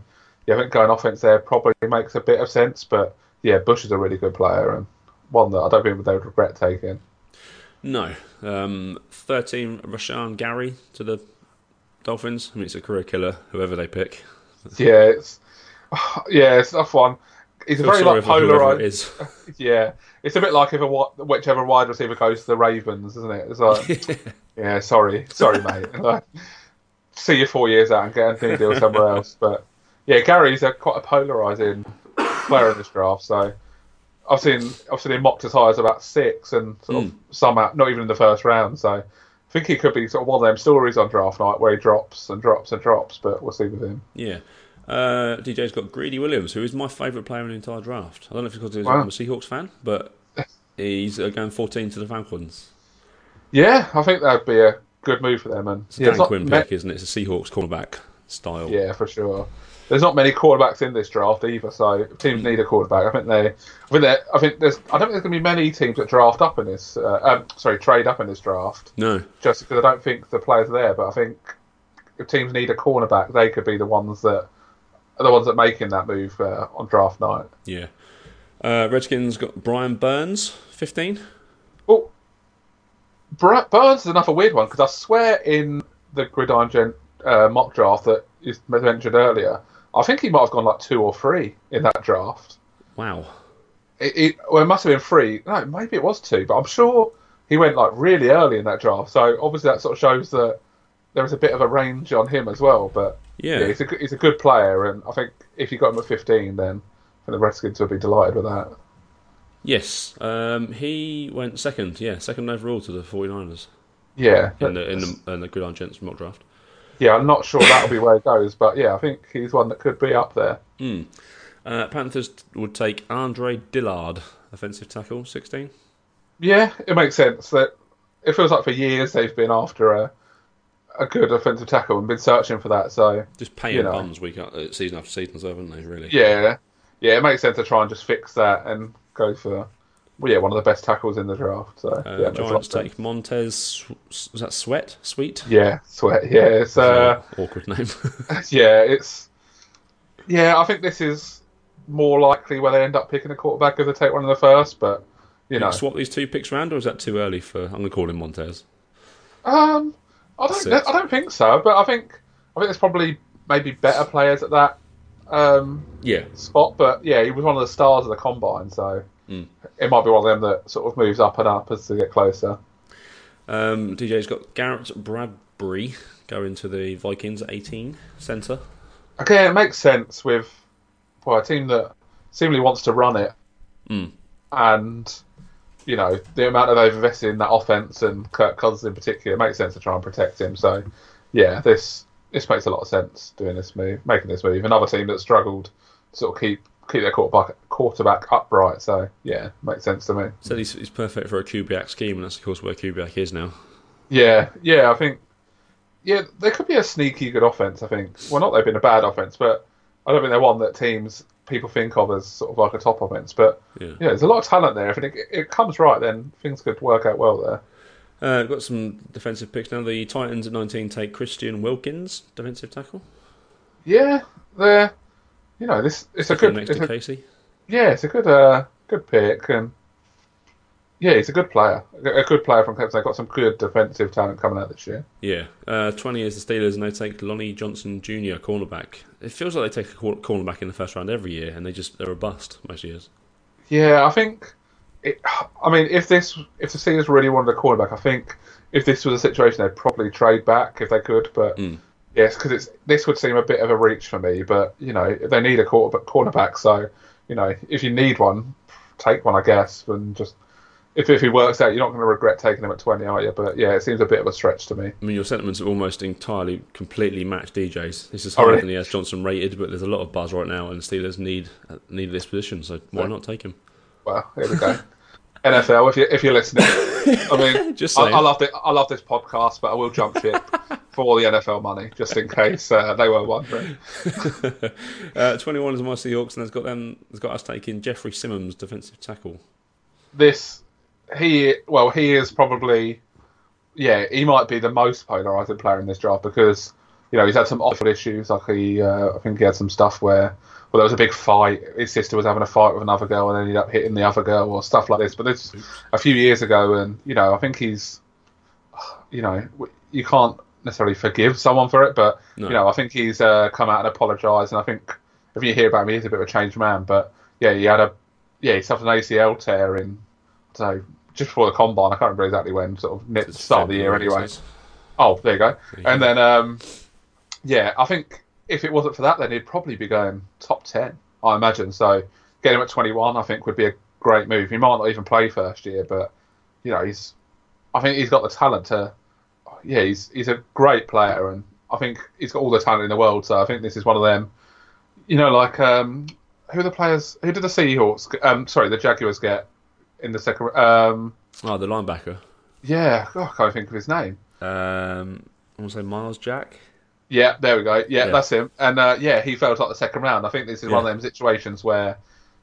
yeah, I think going offense there probably makes a bit of sense. But yeah, Bush is a really good player and one that I don't think they would regret taking. no. Um, Thirteen. Rashan Gary to the Dolphins. I mean, it's a career killer. Whoever they pick. Yeah, it's yeah, it's a tough one. He's a very like whoever it polarized. is. Yeah, it's a bit like if a whichever wide receiver goes to the Ravens, isn't it? It's like Yeah, sorry, sorry, mate. Like, See you four years out and get a new deal somewhere else. But yeah, Gary's a quite a polarizing player in this draft. So I've seen I've seen him mocked as high as about six, and sort of hmm. some out, not even in the first round. So I think he could be sort of one of them stories on draft night where he drops and drops and drops. But we'll see with him. Yeah. Uh, DJ's got Greedy Williams, who is my favourite player in the entire draft. I don't know if it's because Wow. I'm a Seahawks fan, but he's uh, going 14 to the Falcons. Yeah, I think that'd be a good move for them. And It's a Dan Quinn pick, isn't it? It's a Seahawks cornerback style. Yeah, for sure. There's not many quarterbacks in this draft either, so teams need a quarterback. I think they, I think they, I think there's, I don't think there's going to be many teams that draft up in this. Uh, um, sorry, trade up in this draft, No. just because I don't think the players are there. But I think if teams need a cornerback, they could be the ones that are the ones that making that move uh, on draft night. Yeah. Uh, Redskins got Brian Burns, 15. Well, Br- Burns is another weird one because I swear in the Gridiron Gen uh, mock draft that you mentioned earlier, I think he might have gone like two or three in that draft. Wow. It, it, well, it must have been three. No, maybe it was two, but I'm sure he went like really early in that draft. So obviously that sort of shows that there was a bit of a range on him as well. But Yeah. yeah, he's a good- he's a good player, and I think if you got him at 15, then I think the Redskins would be delighted with that. Yes. Um, he went second, yeah, second overall to the 49ers Yeah, in the, in the, in the Gridiron Gents mock draft. Yeah, I'm not sure that'll be where it goes, but yeah, I think he's one that could be up there. Mm. Uh, Panthers would take Andre Dillard, offensive tackle, 16. Yeah, it makes sense that it feels like for years they've been after a a good offensive tackle and been searching for that. So just paying you know. bums week uh, season after season, so haven't they? Really? Yeah, yeah, it makes sense to try and just fix that and go for well, yeah, one of the best tackles in the draft. So uh, yeah, Giants take Montez. Was that Sweat? Sweet. Yeah, Sweat. Yeah, it's uh, awkward name. yeah, it's yeah. I think this is more likely where they end up picking a quarterback if they take one in the first, but you, you know, swap these two picks around, or is that too early for? I'm going to call him Montez. Um, I don't. I don't think so. But I think I think there's probably maybe better players at that um, yeah spot. But yeah, he was one of the stars of the combine, so mm. it might be one of them that sort of moves up and up as they get closer. Um, DJ's got Garrett Bradbury going to the Vikings at 18 centre. Okay, it makes sense with well, a team that seemingly wants to run it, mm. and you know, the amount of they've invested in that offense and Kirk Cousins in particular, it makes sense to try and protect him. So, yeah, this this makes a lot of sense doing this move, making this move. Another team that struggled to sort of keep keep their quarterback quarterback upright. So, yeah, makes sense to me. So he's, he's perfect for a Kubiak scheme, and that's of course where Kubiak is now. Yeah, yeah, I think yeah, there could be a sneaky good offense. I think. Well, not they've been a bad offense, but I don't think they're one that teams people think of as sort of like a top offense. But yeah, yeah there's a lot of talent there. If it, it comes right, then things could work out well there. Uh, got some defensive picks now. The Titans at 19 take Christian Wilkins, defensive tackle. Yeah, they're you know this it's a good next to a, Casey. Yeah, it's a good uh, good pick and yeah, he's a good player. A good player from Clemson. They've got some good defensive talent coming out this year. Yeah. Uh, 20 years the Steelers, and they take Lonnie Johnson Jr., cornerback. It feels like they take a cornerback in the first round every year, and they just, they're a bust most years. Yeah, I think. It, I mean, if this, if the Steelers really wanted a cornerback, I think if this was a situation, they'd probably trade back if they could. But mm. Yes, because it's this would seem a bit of a reach for me. But you know, they need a quarterback. cornerback, so you know, if you need one, take one, I guess, and just if, if he works out, you're not going to regret taking him at 20, are you? But yeah, it seems a bit of a stretch to me. I mean, your sentiments have almost entirely, completely matched DJ's. This is oh, higher oh, really? than he has Johnson rated, but there's a lot of buzz right now, and Steelers need uh, need this position, so why not take him? Well, here we go. NFL, if you if you're listening, I mean, just I, I, love it. I love this podcast, but I will jump ship for all the NFL money, just in case uh, they were wondering. uh, Twenty-one is my Seahawks, and has got them. Has got us taking Jeffrey Simmons, defensive tackle. This he well he is probably yeah he might be the most polarizing player in this draft because you know he's had some awful issues like he uh, I think he had some stuff where well there was a big fight his sister was having a fight with another girl and ended up hitting the other girl or stuff like this but this a few years ago and you know I think he's you know you can't necessarily forgive someone for it but no. you know I think he's uh, come out and apologized and I think if you hear about him he's a bit of a changed man but yeah he had a yeah he suffered an ACL tear in so just before the combine. I can't remember exactly when, sort of start of the year anyway. Oh, there you go. There you and go. then, um, yeah, I think if it wasn't for that, then he'd probably be going top 10, I imagine. So getting him at 21, I think, would be a great move. He might not even play first year, but, you know, he's, I think he's got the talent to, yeah, he's, he's a great player, and I think he's got all the talent in the world. So I think this is one of them, you know, like, um, who are the players, who did the Seahawks, um, sorry, the Jaguars get in the second. Um, oh, the linebacker. Yeah, oh, I can't think of his name. Um, I want to say Myles Jack. Yeah, there we go. Yeah, yeah. that's him. And uh, yeah, he felt like the second round. I think this is yeah. one of them situations where,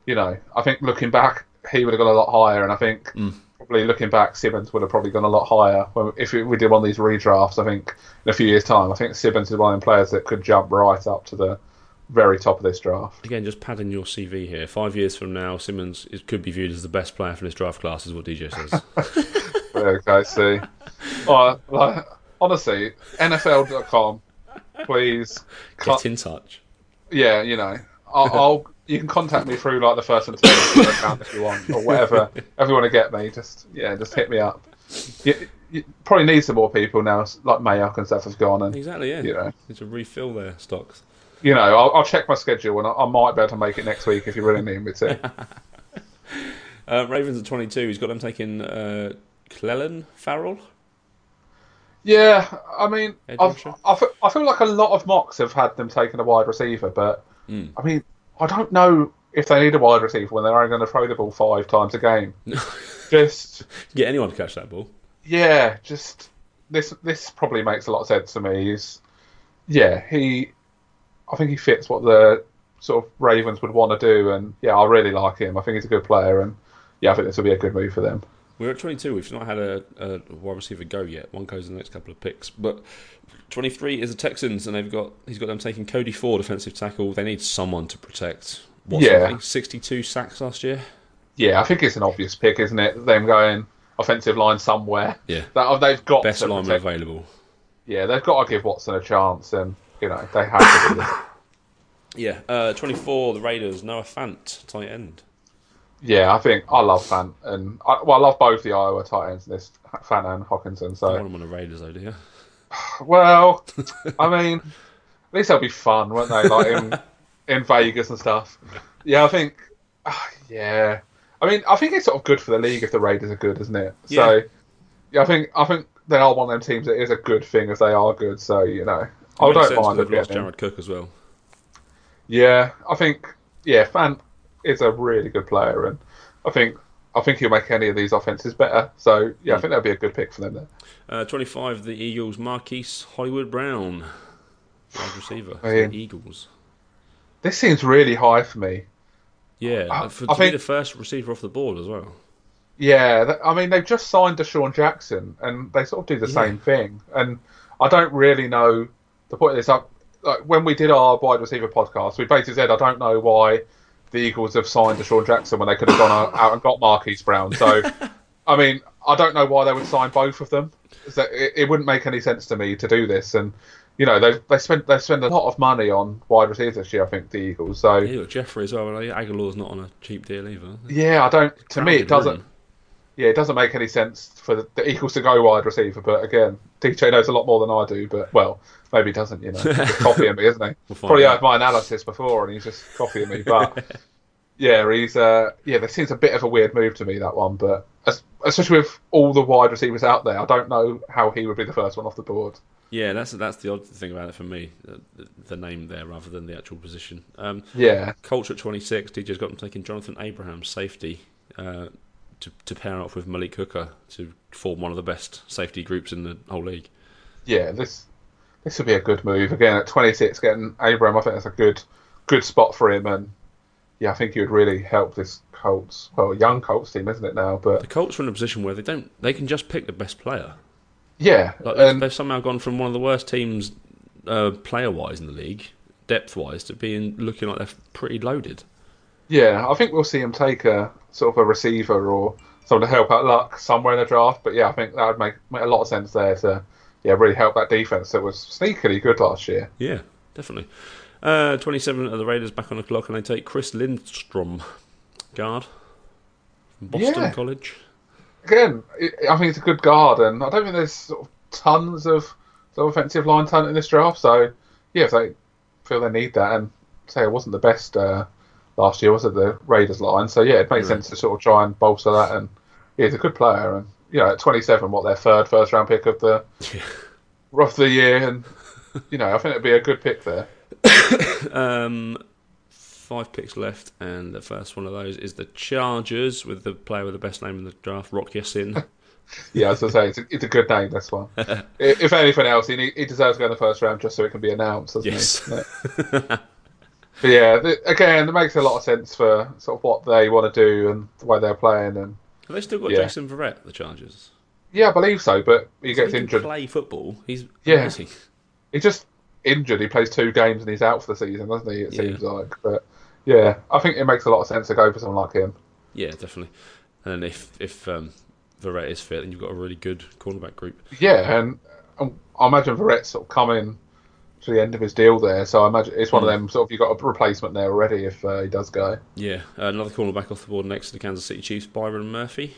you know, I think looking back, he would have gone a lot higher, and I think mm. probably looking back, Simmons would have probably gone a lot higher. If we did one of these redrafts, I think in a few years' time, I think Simmons is one of them players that could jump right up to the very top of this draft. Again, just padding your CV here. Five years from now, Simmons could be viewed as the best player for this draft class, is what DJ says. okay, see. Oh, like, honestly, NFL.com, please get in touch. Yeah, you know, I'll, I'll you can contact me through like the first and second account if you want, or whatever. if you want to get me, just yeah, just hit me up. You, you probably need some more people now, like Mayock and stuff has gone, and exactly yeah, you know, need to refill their stocks you know, I'll, I'll, check my schedule and I, I, might be able to make it next week if you really need me to. uh, Ravens at 22. He's got them taking uh, Clelin Ferrell. Yeah, I mean. I, feel, I feel like a lot of mocks have had them taking a wide receiver, but Mm. I mean, I don't know if they need a wide receiver when they're only going to throw the ball five times a game. just Get anyone to catch that ball. yeah, just this this probably makes a lot of sense to me. Is yeah, he, I think he fits what the sort of Ravens would want to do, and yeah, I really like him. I think he's a good player, and yeah, I think this will be a good move for them. We're at 22. We've not had a, a wide receiver go yet. One goes in the next couple of picks. But 23 is the Texans, and they've got he's got them taking Cody Ford, offensive tackle. They need someone to protect. Yeah. yeah. 62 sacks last year. Yeah, I think it's an obvious pick, isn't it? Them going offensive line somewhere. Yeah. That they've got Best to lineman available. Yeah, they've got to give Watson a chance, and you know they have to do this. Yeah. Uh, 24, the Raiders, Noah Fant, tight end. Yeah, I think I love Fant, and I, well, I love both the Iowa tight ends, this Fant and Hockenson. I So, want him on the Raiders, though, do you? well, I mean, at least they'll be fun, won't they? Like in in Vegas and stuff. Yeah, I think. ah, yeah, I mean, I think it's sort of good for the league if the Raiders are good, isn't it? Yeah. So, Yeah. I think I think they are one of them teams that is a good thing if they are good. So you know, I don't mind They've lost Jared Cook as well. Yeah, I think yeah, Fant is a really good player, and I think I think he'll make any of these offenses better. So yeah, I think that'd be a good pick for them there. Uh, 25, the Eagles, Marquise Hollywood Brown, wide receiver. for Yeah. the Eagles. This seems really high for me. Yeah, I- for, I think- be the first receiver off the board as well. Yeah, I mean they've just signed DeSean Jackson, and they sort of do the Yeah. same thing. And I don't really know the point of this. Up like when we did our wide receiver podcast, we basically said I don't know why the Eagles have signed DeSean Jackson when they could have gone out, out and got Marquise Brown. So, I mean, I don't know why they would sign both of them. So it, it wouldn't make any sense to me to do this. And you know they they spent they spent a lot of money on wide receivers this year. I think the Eagles. So Yeah, Jeffery as well. and Agholor's not on a cheap deal either. yeah, I don't. To me, it doesn't. room. Yeah, it doesn't make any sense for the, the Eagles to go wide receiver. But again, DJ knows a lot more than I do. But well, maybe he doesn't. You know, he's copying me, isn't he? We'll Probably out. heard my analysis before, and he's just copying me. But yeah, he's uh, yeah. This seems a bit of a weird move to me that one, but as, especially with all the wide receivers out there, I don't know how he would be the first one off the board. Yeah, that's that's the odd thing about it for me. The, the, name there rather than the actual position. Um, Yeah, Colts at 26. DJ's got them taking Jonathan Abraham, safety, uh, to, to pair off with Malik Hooker to form one of the best safety groups in the whole league. yeah. This this would be a good move again at 26. Getting Abram, I think that's a good good spot for him, and yeah, I think he would really help this Colts, well, young Colts team, isn't it now? But the Colts are in a position where they don't they can just pick the best player. yeah, Like they've, they've somehow gone from one of the worst teams uh, player wise in the league, depth wise, to being looking like they're pretty loaded. yeah, I think we'll see him take a sort of a receiver or someone to help out Luck somewhere in the draft. But yeah, I think that would make, make a lot of sense there to yeah really help that defense that was sneakily good last year. Yeah, definitely. Uh, 27 of the Raiders back on the clock, and they take Chris Lindstrom, guard from Boston Yeah. College. Again, I think it's a good guard, and I don't think there's sort of tons of sort of offensive line talent in this draft. So yeah, if they feel they need that, and say it wasn't the best uh, last year, was it the Raiders line? So yeah, it makes Mm. sense to sort of try and bolster that. And yeah, he's a good player, and you know, at 27, what their third first round pick of the rough of the year, and you know, I think it'd be a good pick there. Um, five picks left, and the first one of those is the Chargers with the player with the best name in the draft, Rock Ya-Sin. Yeah, as I say, it's a, it's a good name. This one. If anything else, he, he deserves to go in the first round just so it can be announced. Doesn't Yes. He? Yeah. But yeah, th again, it makes a lot of sense for sort of what they want to do and the way they're playing. And Have they still got Yeah. Jason Verrett, the Chargers? yeah, I believe so. But he gets he injured. play football. He's Yeah. amazing. He's just injured. He plays two games and he's out for the season, doesn't he? It Yeah. seems like. But yeah, I think it makes a lot of sense to go for someone like him. Yeah, definitely. And if if um, Verrett is fit, then you've got a really good cornerback group. Yeah, and um, I imagine Verrett's sort of coming to the end of his deal there. So I imagine it's one of Mm. them sort of you've got a replacement there already if uh, he does go. Yeah, uh, another cornerback off the board next to the Kansas City Chiefs, Byron Murphy.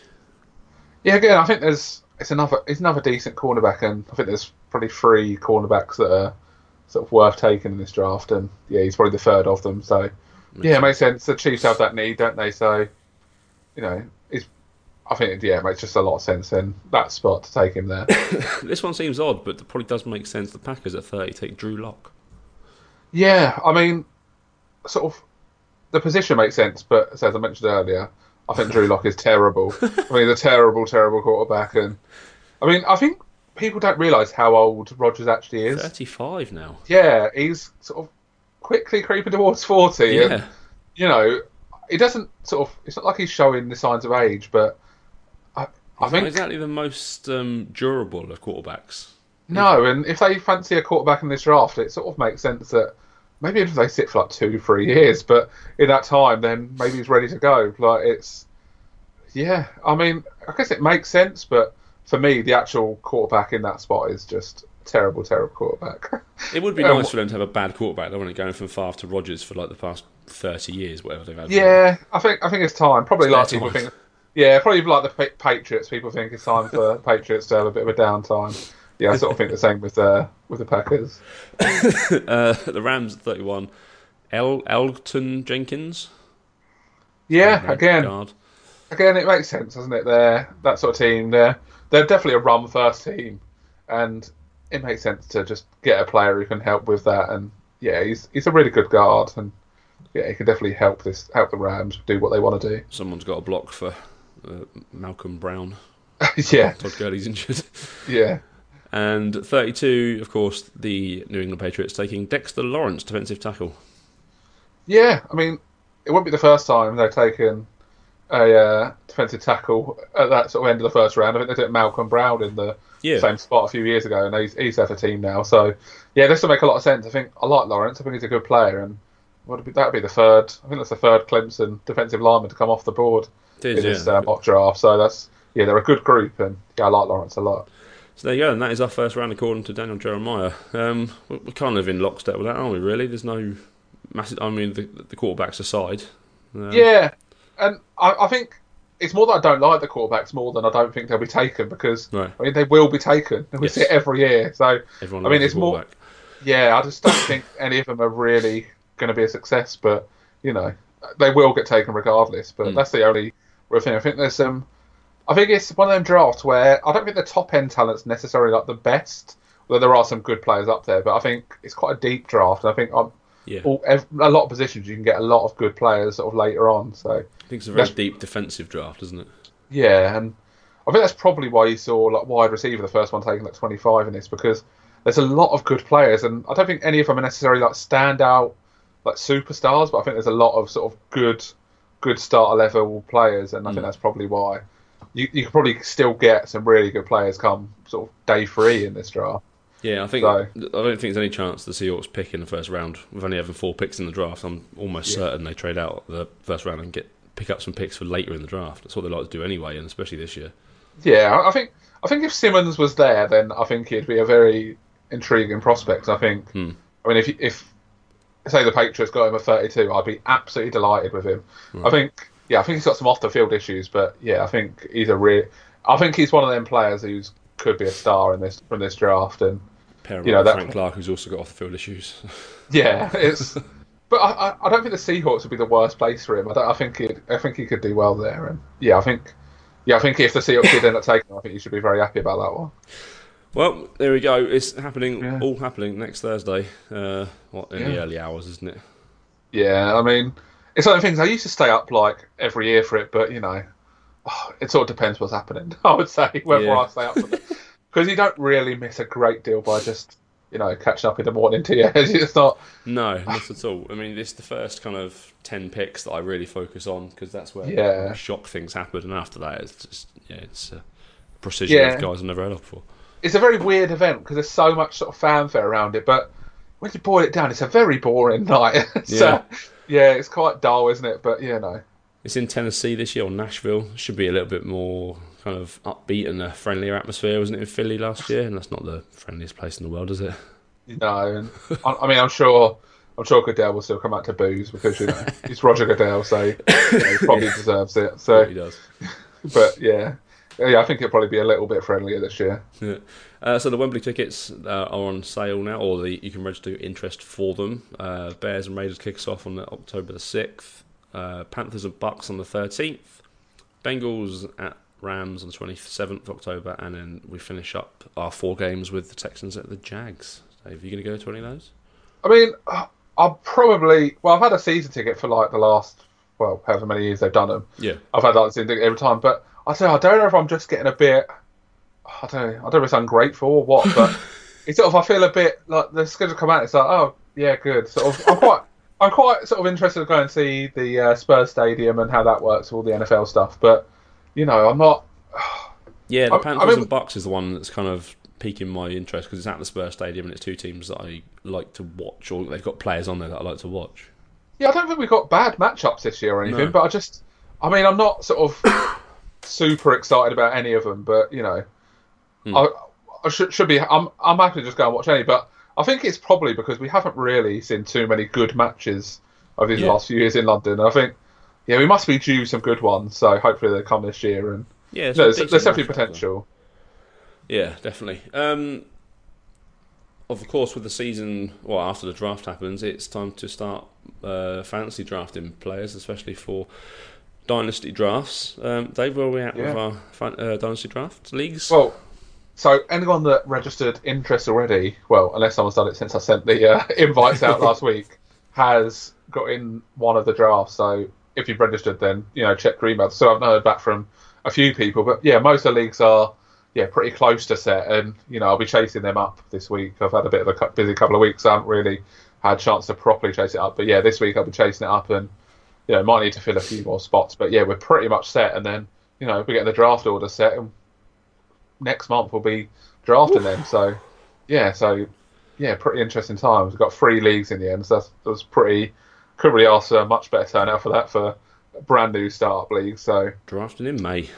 Yeah, again, I think there's it's another it's another decent cornerback, and I think there's probably three cornerbacks that are sort of worth taking in this draft, and yeah, he's probably the third of them. So yeah, it makes sense. The Chiefs have that need, don't they? So you know, I think yeah, it makes just a lot of sense in that spot to take him there. this one seems odd, but it probably does make sense. The Packers at 30 take Drew Lock. Yeah, I mean, sort of the position makes sense, but as I mentioned earlier, I think Drew Lock is terrible. I mean, he's a terrible, terrible quarterback, and I mean, I think people don't realise how old Rodgers actually is. 35 now. Yeah, he's sort of quickly creeping towards 40. Yeah. And, you know, he doesn't sort of, it's not like he's showing the signs of age, but I, think, exactly the most um, durable of quarterbacks. no, and if they fancy a quarterback in this draft, it sort of makes sense that maybe if they sit for like two, three years, but in that time, then maybe he's ready to go. Like, it's, yeah, I mean, I guess it makes sense, but for me, the actual quarterback in that spot is just terrible, terrible quarterback. It would be Um, nice for them to have a bad quarterback. They want it going from Favre to Rodgers for like the past 30 years, whatever they've had. Yeah, I think I think it's time. Probably It's like people time. think. Yeah, probably like the Patriots. People think it's time for Patriots to have a bit of a downtime. Yeah, I sort of think the same with uh, with the Packers. Uh, the Rams at 31. El- Elgton Jenkins. Yeah, again, guard. again, it makes sense, doesn't it? They're that sort of team. They're they're definitely a run first team, and it makes sense to just get a player who can help with that. And yeah, he's he's a really good guard, and yeah, he can definitely help this help the Rams do what they want to do. Someone's got a block for uh, Malcolm Brown. yeah, Todd Gurley's injured. yeah. And 32, of course, the New England Patriots taking Dexter Lawrence, defensive tackle. Yeah, I mean, it won't be the first time they've taken a uh, defensive tackle at that sort of end of the first round. I think they did Malcolm Brown in the Yeah. same spot a few years ago, and he's, he's there for team now. So, yeah, this will make a lot of sense. I think I like Lawrence. I think he's a good player, and that'd be the third. I think that's the third Clemson defensive lineman to come off the board It in yeah. uh, mock draft. So that's yeah, they're a good group, and yeah, I like Lawrence a lot. So there you go, and that is our first round according to Daniel Jeremiah. Um, we're we're kind of in lockstep with that, aren't we? Really, there's no massive. I mean, the, the quarterbacks aside. Um, Yeah, and I, I think it's more that I don't like the quarterbacks more than I don't think they'll be taken because Right. I mean they will be taken. We Yes. see it every year. So Everyone. I mean, it's more- yeah, I just don't think any of them are really going to be a success. But you know, they will get taken regardless. But Mm. that's the only I think there's some. I think it's one of them drafts where I don't think the top end talent's necessarily like the best. Although there are some good players up there, but I think it's quite a deep draft. And I think on Yeah, all, ev- a lot of positions you can get a lot of good players sort of later on. So I think it's a very deep defensive draft, isn't it? yeah, and I think that's probably why you saw like wide receiver the first one taken at 25 in this because there's a lot of good players, and I don't think any of them are necessarily like standout like superstars, but I think there's a lot of sort of good, good starter level players, and I think Mm. that's probably why you you could probably still get some really good players come sort of day three in this draft. Yeah, I think So- I don't think there's any chance the Seahawks pick in the first round. With only having four picks in the draft, I'm almost Yeah. certain they trade out the first round and get pick up some picks for later in the draft. That's what they like to do anyway, and especially this year. Yeah, I- I think I think if Simmons was there, then I think he'd be a very intriguing prospect. I think. Hmm. I mean, if if say the Patriots got him at 32, I'd be absolutely delighted with him. Hmm. I think. Yeah, I think he's got some off the field issues, but yeah, I think he's a real. I think he's one of them players who could be a star in this from this draft, and Pair You know, that- Frank Clark, who's also got off the field issues. yeah, it's. But I, I, don't think the Seahawks would be the worst place for him. I, don't, I think he I think he could do well there, and yeah, I think yeah, I think if the Seahawks did end up taking him, I think you should be very happy about that one. Well, there we go. It's happening, Yeah. all happening next Thursday. Uh, what in the early hours, isn't it? Yeah, I mean, it's one of the things I used to stay up like every year for it, but you know, oh, it sort of depends what's happening. I would say whether Yeah. I stay up for it because you don't really miss a great deal by just you know catching up in the morning to you. It's not. No, not at all. I mean, this is the first kind of ten picks that I really focus on because that's where Yeah. shock things happen, and after that, it's just yeah, it's a precision Yeah. of guys I've never heard of before. It's a very weird event because there's so much sort of fanfare around it, but when you boil it down, it's a very boring night. so, Yeah. yeah, it's quite dull, isn't it? But you know, It's in Tennessee this year, or Nashville. Should be a little bit more kind of upbeat and a friendlier atmosphere, wasn't it, in Philly last year? And that's not the friendliest place in the world, is it? No, and I, I mean, I'm sure. I'm sure Goodell will still come out to booze because you know he's Roger Goodell, so you know, he probably deserves it. So he does. but yeah, yeah, I think it'll probably be a little bit friendlier this year. Yeah. Uh, so the Wembley tickets uh, are on sale now, or the, you can register interest for them. Uh, Bears and Raiders kicks off on the October the sixth. Uh, Panthers and Bucks on the thirteenth. Bengals at Rams on the 27th of October, and then we finish up our four games with the Texans at the Jags. Dave, are you going to go to any of those? I mean, I'll probably. Well, I've had a season ticket for like the last, well, however many years they've done them. Yeah. I've had that season ticket every time, but I say I don't know if I'm just getting a bit. I don't. Know, I don't know if it's ungrateful or what, but it's sort of. I feel a bit like the schedule come out. It's like, oh yeah, good. Sort of. I'm quite. I'm quite sort of interested to go and see the uh, Spurs Stadium and how that works, all the NFL stuff. But you know, I'm not. Yeah, the I- I Panthers mean- and Bucks is the one that's kind of piquing my interest because it's at the Spurs Stadium and it's two teams that I like to watch, or they've got players on there that I like to watch. Yeah, I don't think we've got bad matchups this year or anything, No. but I just, I mean, I'm not sort of super excited about any of them, but you know, Hmm. I, I should should be. I'm I'm happy to just go and watch any, but I think it's probably because we haven't really seen too many good matches over these Yeah. last few years in London. I think, yeah, we must be due some good ones, so hopefully they come this year, and Yeah, no, there's, there's definitely potential. Yeah, definitely. Um, of course, with the season, well, after the draft happens, it's time to start uh, fantasy drafting players, especially for dynasty drafts. Um, Dave, where are we at Yeah. with our uh, dynasty draft leagues? Well, so anyone that registered interest already, well, unless someone's done it since I sent the uh, invites out last week, has got in one of the drafts. So if you've registered, then you know check your emails. So I've heard back from a few people, but yeah, most of the leagues are yeah pretty close to set, and you know I'll be chasing them up this week. I've had a bit of a busy couple of weeks. So I haven't really had a chance to properly chase it up, but yeah, this week I'll be chasing it up, and you know might need to fill a few more spots, but yeah, we're pretty much set, and then you know we're getting the draft order set, and next month we'll be drafting them. So yeah, so yeah, pretty interesting times. We've got three leagues in the end, so that's, that was pretty. Couldn't really ask for a much better turnout for that for a brand new startup league. So Drafting in May.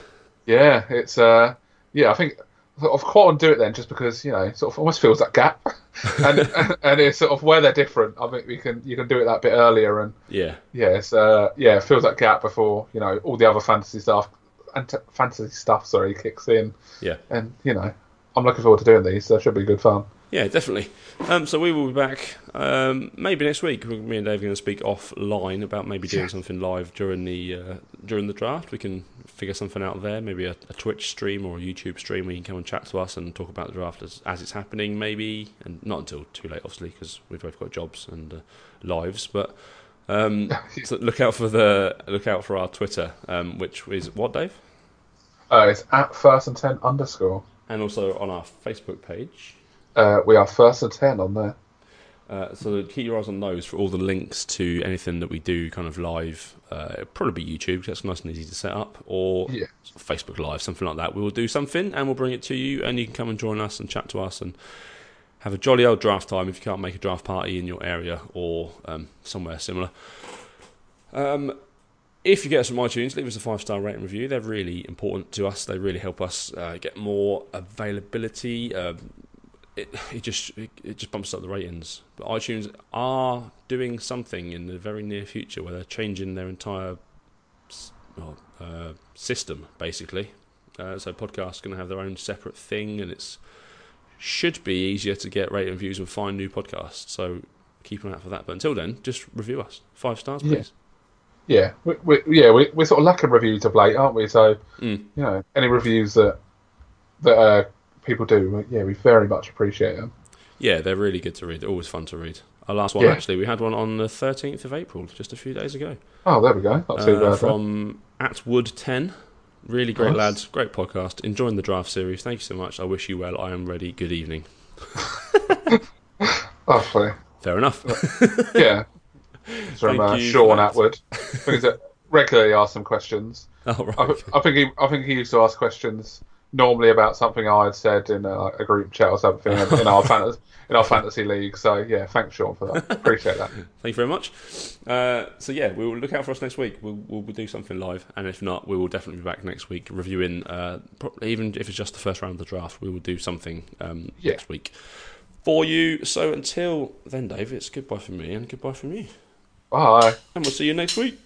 yeah, it's uh yeah, I think sort of quite to do it then, just because you know, sort of almost fills that gap, and and it's sort of where they're different. I think we can you can do it that bit earlier, and Yeah, yeah, it's uh yeah, it fills that gap before you know all the other fantasy stuff, and fantasy stuff sorry kicks in, yeah. and you know, I'm looking forward to doing these. So should be good fun. Yeah, definitely. Um, so we will be back um, maybe next week. Me and Dave are going to speak offline about maybe doing something live during the uh, during the draft. We can figure something out there, maybe a, a Twitch stream or a YouTube stream where you can come and chat to us and talk about the draft as, as it's happening, maybe, and not until too late, obviously, because we've both got jobs and uh, lives. But um, so look out for the look out for our Twitter, um, which is what Dave, Uh, it's at first and ten underscore. and also on our Facebook page. Uh, we are first and ten on there. Uh, so keep your eyes on those for all the links to anything that we do kind of live. Uh, it'll probably be YouTube, that's nice and easy to set up, or Yeah. Facebook Live, something like that. We will do something and we'll bring it to you, and you can come and join us and chat to us and have a jolly old draft time if you can't make a draft party in your area or um, somewhere similar. Um, if you get us from iTunes, leave us a five star rating review. They're really important to us. They really help us uh, get more availability. Um, it, it just it, it just bumps up the ratings. But iTunes are doing something in the very near future where they're changing their entire well, uh, system, basically. Uh, so podcasts going to have their own separate thing, and it's should be easier to get rating reviews and find new podcasts. So keep an eye out for that. But until then, just review us five stars, please. Yeah, we, we, yeah, we, we're sort of lacking reviews of late, aren't we? So, Mm. you know, any reviews that that uh, people do, yeah, we very much appreciate them. Yeah, they're really good to read. They're always fun to read. Our last one, Yeah. actually, we had one on the 13th of April, just a few days ago. Oh, there we go. Uh, from Atwood10. Really great Nice. lads. Great podcast. Enjoying the draft series. Thank you so much. I wish you well. I am ready. Good evening. Oh, funny. Fair enough. Yeah. Thank uh, you Sean that. Atwood. I think he's, regularly asks some questions. All right. I, I think he, I think he used to ask questions normally about something I had said in a, a group chat or something in our fantasy in our fantasy league. So yeah, thanks Sean for that. Appreciate that. Thank you very much. Uh, so yeah, we will look out for us next week. We'll, we'll, we'll do something live, and if not, we will definitely be back next week reviewing. Uh, pro- even if it's just the first round of the draft, we will do something um, Yeah. next week for you. So until then, Dave, it's goodbye from me and goodbye from you, Bye. and we'll see you next week.